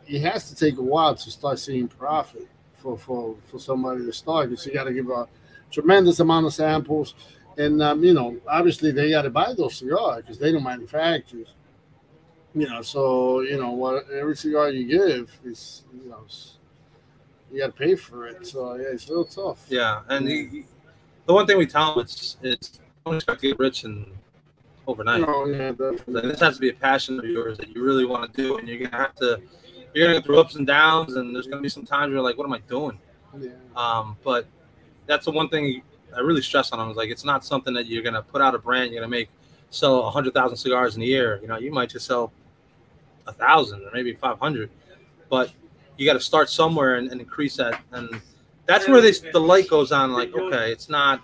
it has to take a while to start seeing profit for for for somebody to start. Because you got to give a tremendous amount of samples, and um, you know, obviously they got to buy those cigars because they don't manufacture. You know, so you know what every cigar you give is you know you got to pay for it. So yeah, it's real tough. Yeah, and the, the one thing we tell them is, is don't expect to get rich and overnight. Oh, yeah, definitely. This has to be a passion of yours that you really want to do, and you're gonna have to. You're gonna go through ups and downs, and there's gonna be some times you're like, "What am I doing?" Yeah. Um, but that's the one thing I really stress on them is like it's not something that you're gonna put out a brand, you're gonna make sell a hundred thousand cigars in a year. You know, you might just sell a thousand or maybe five hundred, but you got to start somewhere and, and, increase that. And that's where this the light goes on. Like, okay, it's not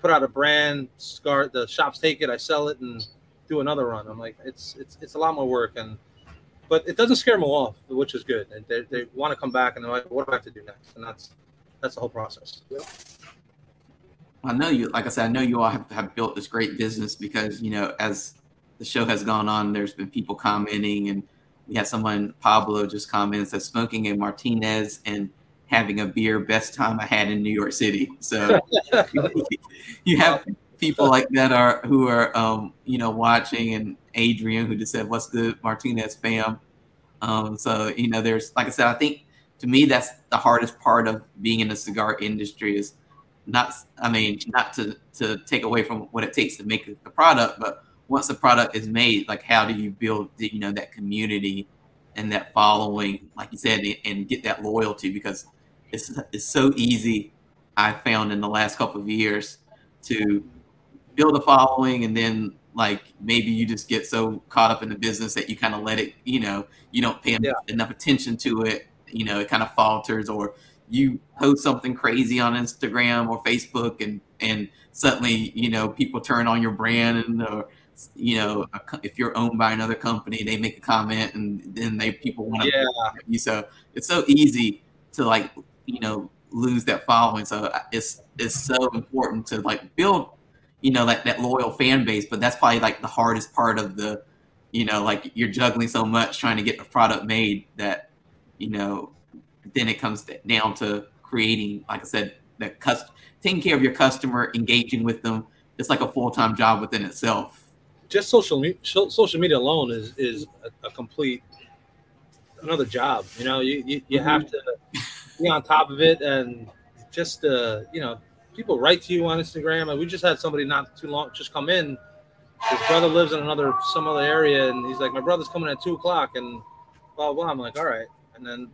put out a brand, cigar, the shops take it, I sell it, and do another run. I'm like, it's it's it's a lot more work and. But it doesn't scare them off, which is good. And they, they want to come back and they're like, "What do I have to do next?" And that's that's the whole process. I know you, like I said, I know you all have, have built this great business because, you know, as the show has gone on, there's been people commenting and we had someone, Pablo, just comment and said, smoking a Martinez and having a beer, best time I had in New York City. So you have people like that are who are, um, you know, watching and Adrian who just said, what's good, Martinez fam. Um, so, you know, there's, like I said, I think to me, that's the hardest part of being in the cigar industry is not, I mean, not to, to take away from what it takes to make the product, but once the product is made, like how do you build, the, you know, that community and that following, like you said, and get that loyalty because it's, it's so easy. I found in the last couple of years to build a following and then like maybe you just get so caught up in the business that you kind of let it, you know, you don't pay yeah. enough attention to it you know it kind of falters or you post something crazy on Instagram or Facebook and and suddenly you know people turn on your brand and or you know if you're owned by another company they make a comment and then they people want to yeah. you so it's so easy to like you know lose that following so it's it's so important to like build you know like that loyal fan base but that's probably like the hardest part of the you know like you're juggling so much trying to get the product made that you know, then it comes down to creating, like I said, that cust- taking care of your customer, engaging with them. It's like a full time job within itself. Just social media, social media alone is is a, a complete another job. You know, you you, you have to be on top of it and just uh, you know, people write to you on Instagram. And we just had somebody not too long just come in. His brother lives in another some other area, and he's like, my brother's coming at two o'clock, and blah blah. I'm like, all right and then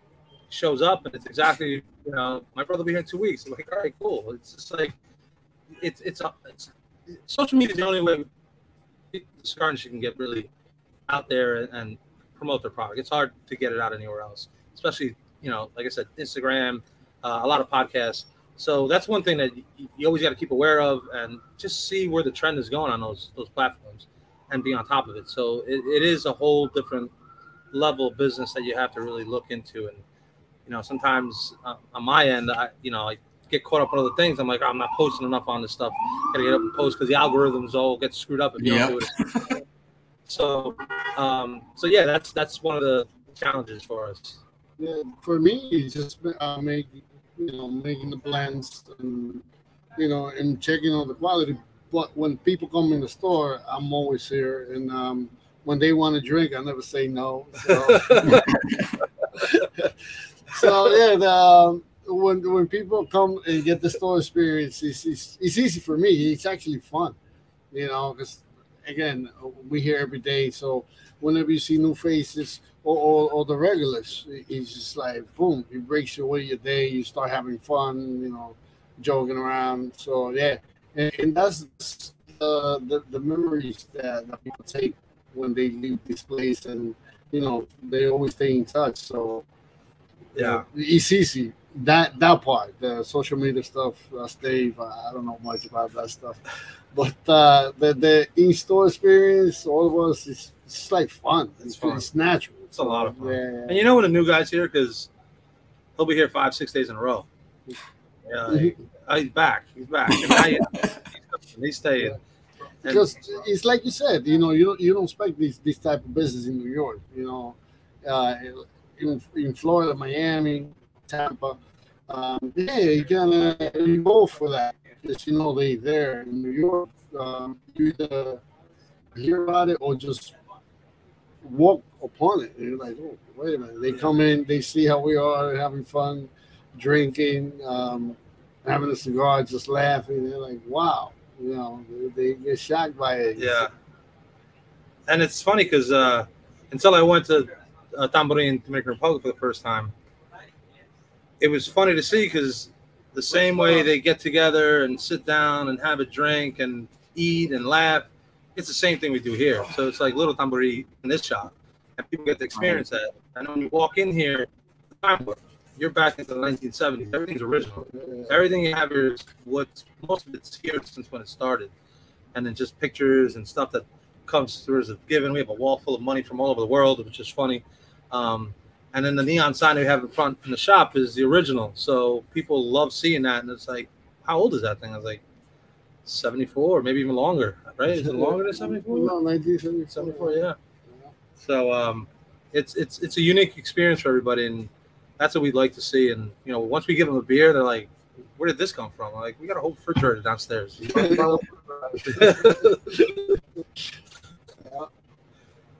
shows up and it's exactly you know my brother will be here in two weeks. I'm like, all right, cool. It's just like it's it's, it's social media is the only way cigar can get really out there and, and promote their product. It's hard to get it out anywhere else, especially you know, like I said, Instagram, uh, a lot of podcasts. So that's one thing that you, you always got to keep aware of and just see where the trend is going on those those platforms and be on top of it. So it, it is a whole different level of business that you have to really look into. And you know, sometimes uh, on my end, I you know I get caught up on other things. I'm like, I'm not posting enough on this stuff. Gotta get up and post because the algorithms all get screwed up if you yep. don't do it. so, um, so yeah, that's that's one of the challenges for us. Yeah, for me, it's just uh, making you know making the blends and you know and checking on the quality. But when people come in the store, I'm always here and um, when they want to drink, I never say no. So, so yeah, the, um, when when people come and get the store experience, it's, it's, it's easy for me. It's actually fun, you know, because again, we here every day. So whenever you see new faces or, or, or, the regulars, it's just like boom, it breaks away your day. You start having fun, you know, joking around. So yeah, and, and that's uh, the the memories that, that people take when they leave this place, and you know they always stay in touch. So yeah, it's easy. That that part, the social media stuff, uh. Uh, I don't know much about that stuff, but uh, the the in store experience, all of us, is it's like fun. It's, it's fun. It's natural. It's a lot of fun. Yeah. And you know when a new guy's here, because he'll be here five, six days in a row. Yeah, oh, he's back. He's back. And he's, staying because it's like you said, you know, you don't you don't expect this this type of business in New York, you know, uh, in in Florida, Miami, Tampa, um, yeah, you kind of you go for that because you know they there in New York. Um, you either hear about it or just walk upon it. And you're like, oh, wait a minute. They come in, they see how we are having fun, drinking, um, having a cigar, just laughing. They're like, wow, you know, they, they get shocked by it. Yeah. And it's funny because uh, until I went to uh, Tamboril, Dominican Republic for the first time, it was funny to see because the same way they get together and sit down and have a drink and eat and laugh, it's the same thing we do here. So it's like little Tamboril in this shop, and people get to experience that. And when you walk in here, you're back into the 1970s. Everything's original. Everything you have here is what's most of it's here since when it started, and then just pictures and stuff that comes through as a given. We have a wall full of money from all over the world, which is funny. Um, and then the neon sign we have in front in the shop is the original. So people love seeing that, and it's like, how old is that thing? I was like, 74, maybe even longer, right? Is it longer than 74? No, 1974. 74, yeah. So um, it's it's it's a unique experience for everybody, and that's what we'd like to see. And you know, once we give them a beer, they're like, "Where did this come from?" I'm like, we got a whole refrigerator downstairs.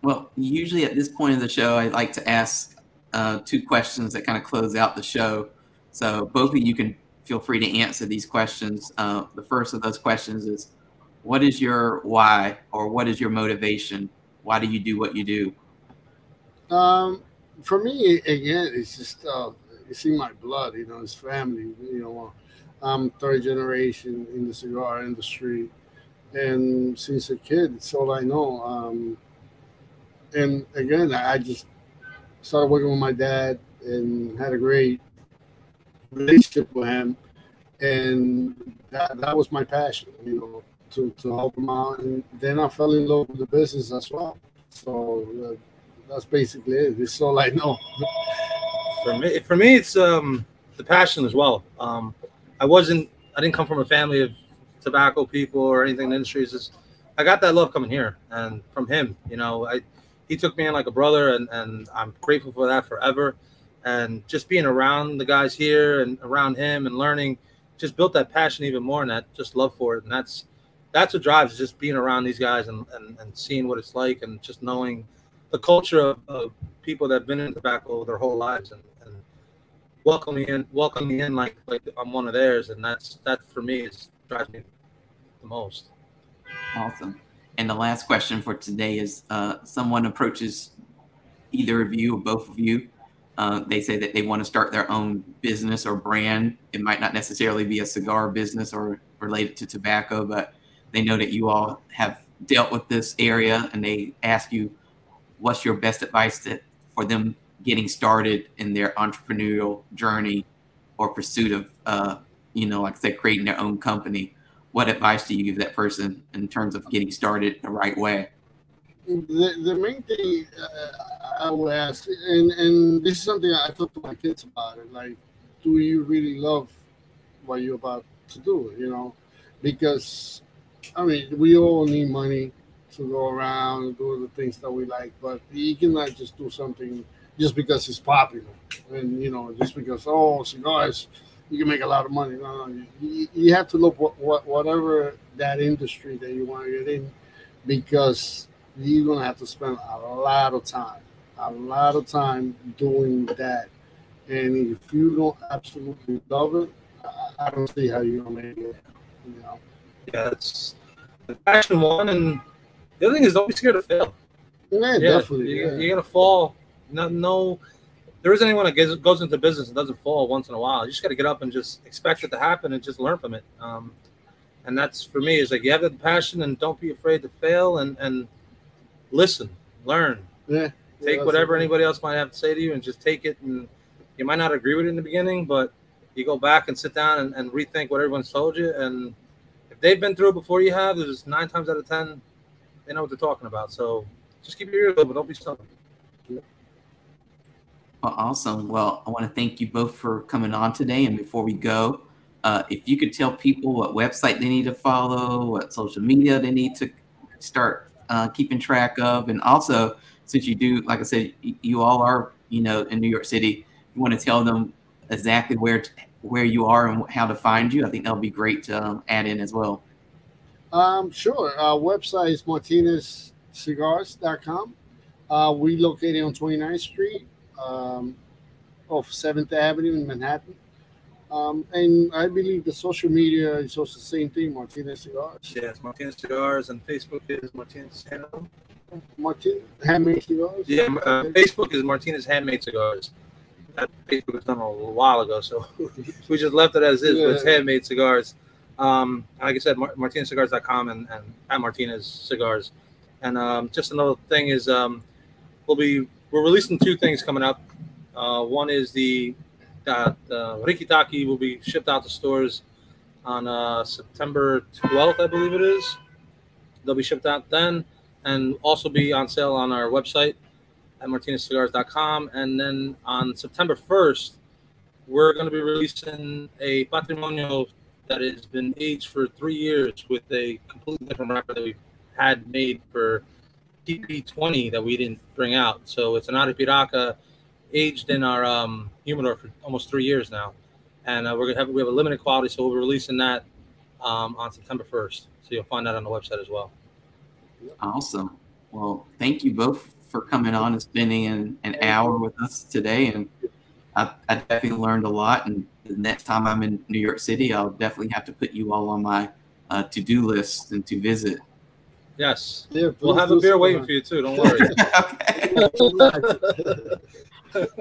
Well, usually at this point of the show, I like to ask uh, two questions that kind of close out the show. So both of you can feel free to answer these questions. Uh, the first of those questions is, what is your why or what is your motivation? Why do you do what you do? Um, for me, again, it's just uh, it's in my blood. You know, it's family. You know, I'm third generation in the cigar industry, and since a kid, it's all I know. Um, and again, I just started working with my dad and had a great relationship with him, and that, that was my passion. You know, to, to help him out, and then I fell in love with the business as well. So uh, that's basically it. It's all I know. for me, for me, it's um, the passion as well. Um, I wasn't, I didn't come from a family of tobacco people or anything in the industry. It's just, I got that love coming here and from him. You know, I he took me in like a brother, and and I'm grateful for that forever. And just being around the guys here and around him and learning, just built that passion even more and that just love for it. And that's that's what drives just being around these guys and, and, and seeing what it's like and just knowing the culture of, of people that have been in tobacco their whole lives and, and welcoming in welcoming in like like I'm one of theirs and that's that for me is drives me the most. Awesome. And the last question for today is uh, someone approaches either of you or both of you. Uh, they say that they want to start their own business or brand. It might not necessarily be a cigar business or related to tobacco, but they know that you all have dealt with this area and they ask you, what's your best advice to, for them getting started in their entrepreneurial journey or pursuit of, uh, you know, like I said, creating their own company? What advice do you give that person in terms of getting started the right way? The, the main thing uh, I would ask, and, and this is something I talk to my kids about it, like, do you really love what you're about to do? You know, because I mean, we all need money to go around and do the things that we like, but you cannot just do something just because it's popular, and you know, just because oh, cigars you can make a lot of money. No, no, you, you have to look what, what whatever that industry that you want to get in, because you're gonna have to spend a lot of time, a lot of time doing that. And if you don't absolutely love it, I, I don't see how you're gonna make it. You know. Yeah, it's the passion one, and the other thing is don't be scared to fail. Yeah, yeah definitely. You're, yeah. you're gonna fall. No, no there isn't anyone that gets, goes into business and doesn't fall once in a while. You just got to get up and just expect it to happen and just learn from it. Um, and that's for me is like you have the passion and don't be afraid to fail and and listen, learn. Yeah. Take yeah, whatever anybody else might have to say to you and just take it. And you might not agree with it in the beginning, but you go back and sit down and, and rethink what everyone's told you. And if they've been through it before you have, there's nine times out of ten they know what they're talking about. So just keep your ears open. Don't be stubborn. Well, awesome. Well, I want to thank you both for coming on today. And before we go, uh, if you could tell people what website they need to follow, what social media they need to start uh, keeping track of, and also since you do, like I said, you all are, you know, in New York City, you want to tell them exactly where to, where you are and how to find you, I think that'll be great to um, add in as well. Um, sure. Our website is martinezcigars.com. Uh, we located on 29th Street um, off 7th Avenue in Manhattan. Um, and I believe the social media is also the same thing, Martinez Cigars. Yes, Martinez Cigars and Facebook is Martinez Handmade Cigars? Yeah, uh, Facebook is Martinez Handmade Cigars. That Facebook was done a while ago, so we just left it as is, but it's handmade cigars. Um, like I said, Mar- martinezcigars.com and, and at Martinez Cigars. And um, just another thing is um, we'll be we're releasing two things coming up. Uh, one is the uh, the Rikitaki will be shipped out to stores on uh, September 12th, I believe it is. They'll be shipped out then and also be on sale on our website at martinezcigars.com. And then on September 1st, we're going to be releasing a patrimonio that has been aged for three years with a completely different wrapper that we've had made for TP20 that we didn't bring out. So it's an Arapiraca aged in our um, humidor for almost three years now. And uh, we're gonna have we have a limited quality, so we'll be releasing that um, on September 1st. So you'll find that on the website as well. Awesome. Well, thank you both for coming on and spending an, an hour with us today. And I, I definitely learned a lot. And the next time I'm in New York City, I'll definitely have to put you all on my uh, to do list and to visit. Yes. Yeah, We'll have a beer so. waiting for you too. Don't worry. okay.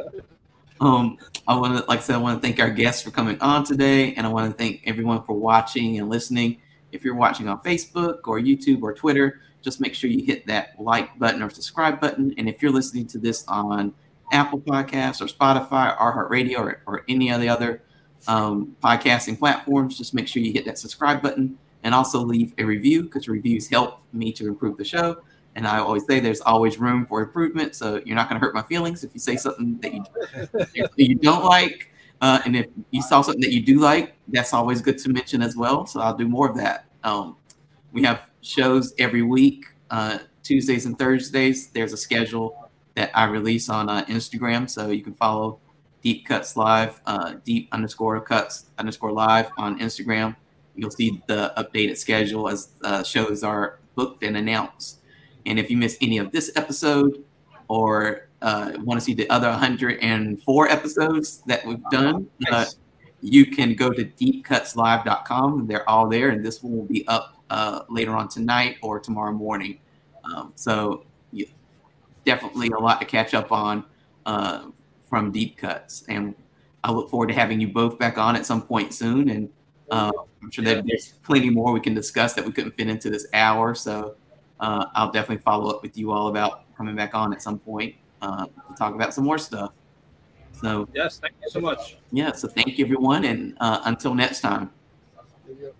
Um, I want to, like I said, I want to thank our guests for coming on today, and I want to thank everyone for watching and listening. If you're watching on Facebook or YouTube or Twitter, just make sure you hit that like button or subscribe button. And if you're listening to this on Apple Podcasts or Spotify, or iHeartRadio, or, or any of the other um, podcasting platforms, just make sure you hit that subscribe button and also leave a review because reviews help me to improve the show. And I always say there's always room for improvement. So you're not going to hurt my feelings if you say something that you, that you don't like. Uh, and if you saw something that you do like, that's always good to mention as well. So I'll do more of that. Um, we have shows every week, uh, Tuesdays and Thursdays. There's a schedule that I release on uh, Instagram. So you can follow Deep Cuts Live, uh, Deep underscore Cuts underscore Live on Instagram. You'll see the updated schedule as uh, shows are booked and announced. And if you missed any of this episode or uh, want to see the other 104 episodes that we've done, uh, Nice. you can go to deepcutslive.com. They're all there, and this one will be up uh, later on tonight or tomorrow morning. Um, so, yeah, definitely a lot to catch up on uh, from Deep Cuts. And I look forward to having you both back on at some point soon. And uh, I'm sure that there's plenty more we can discuss that we couldn't fit into this hour. So, uh, I'll definitely follow up with you all about coming back on at some point uh, to talk about some more stuff. So, Yes, thank you so much. yeah, so thank you, everyone. And uh, until next time. Thank you.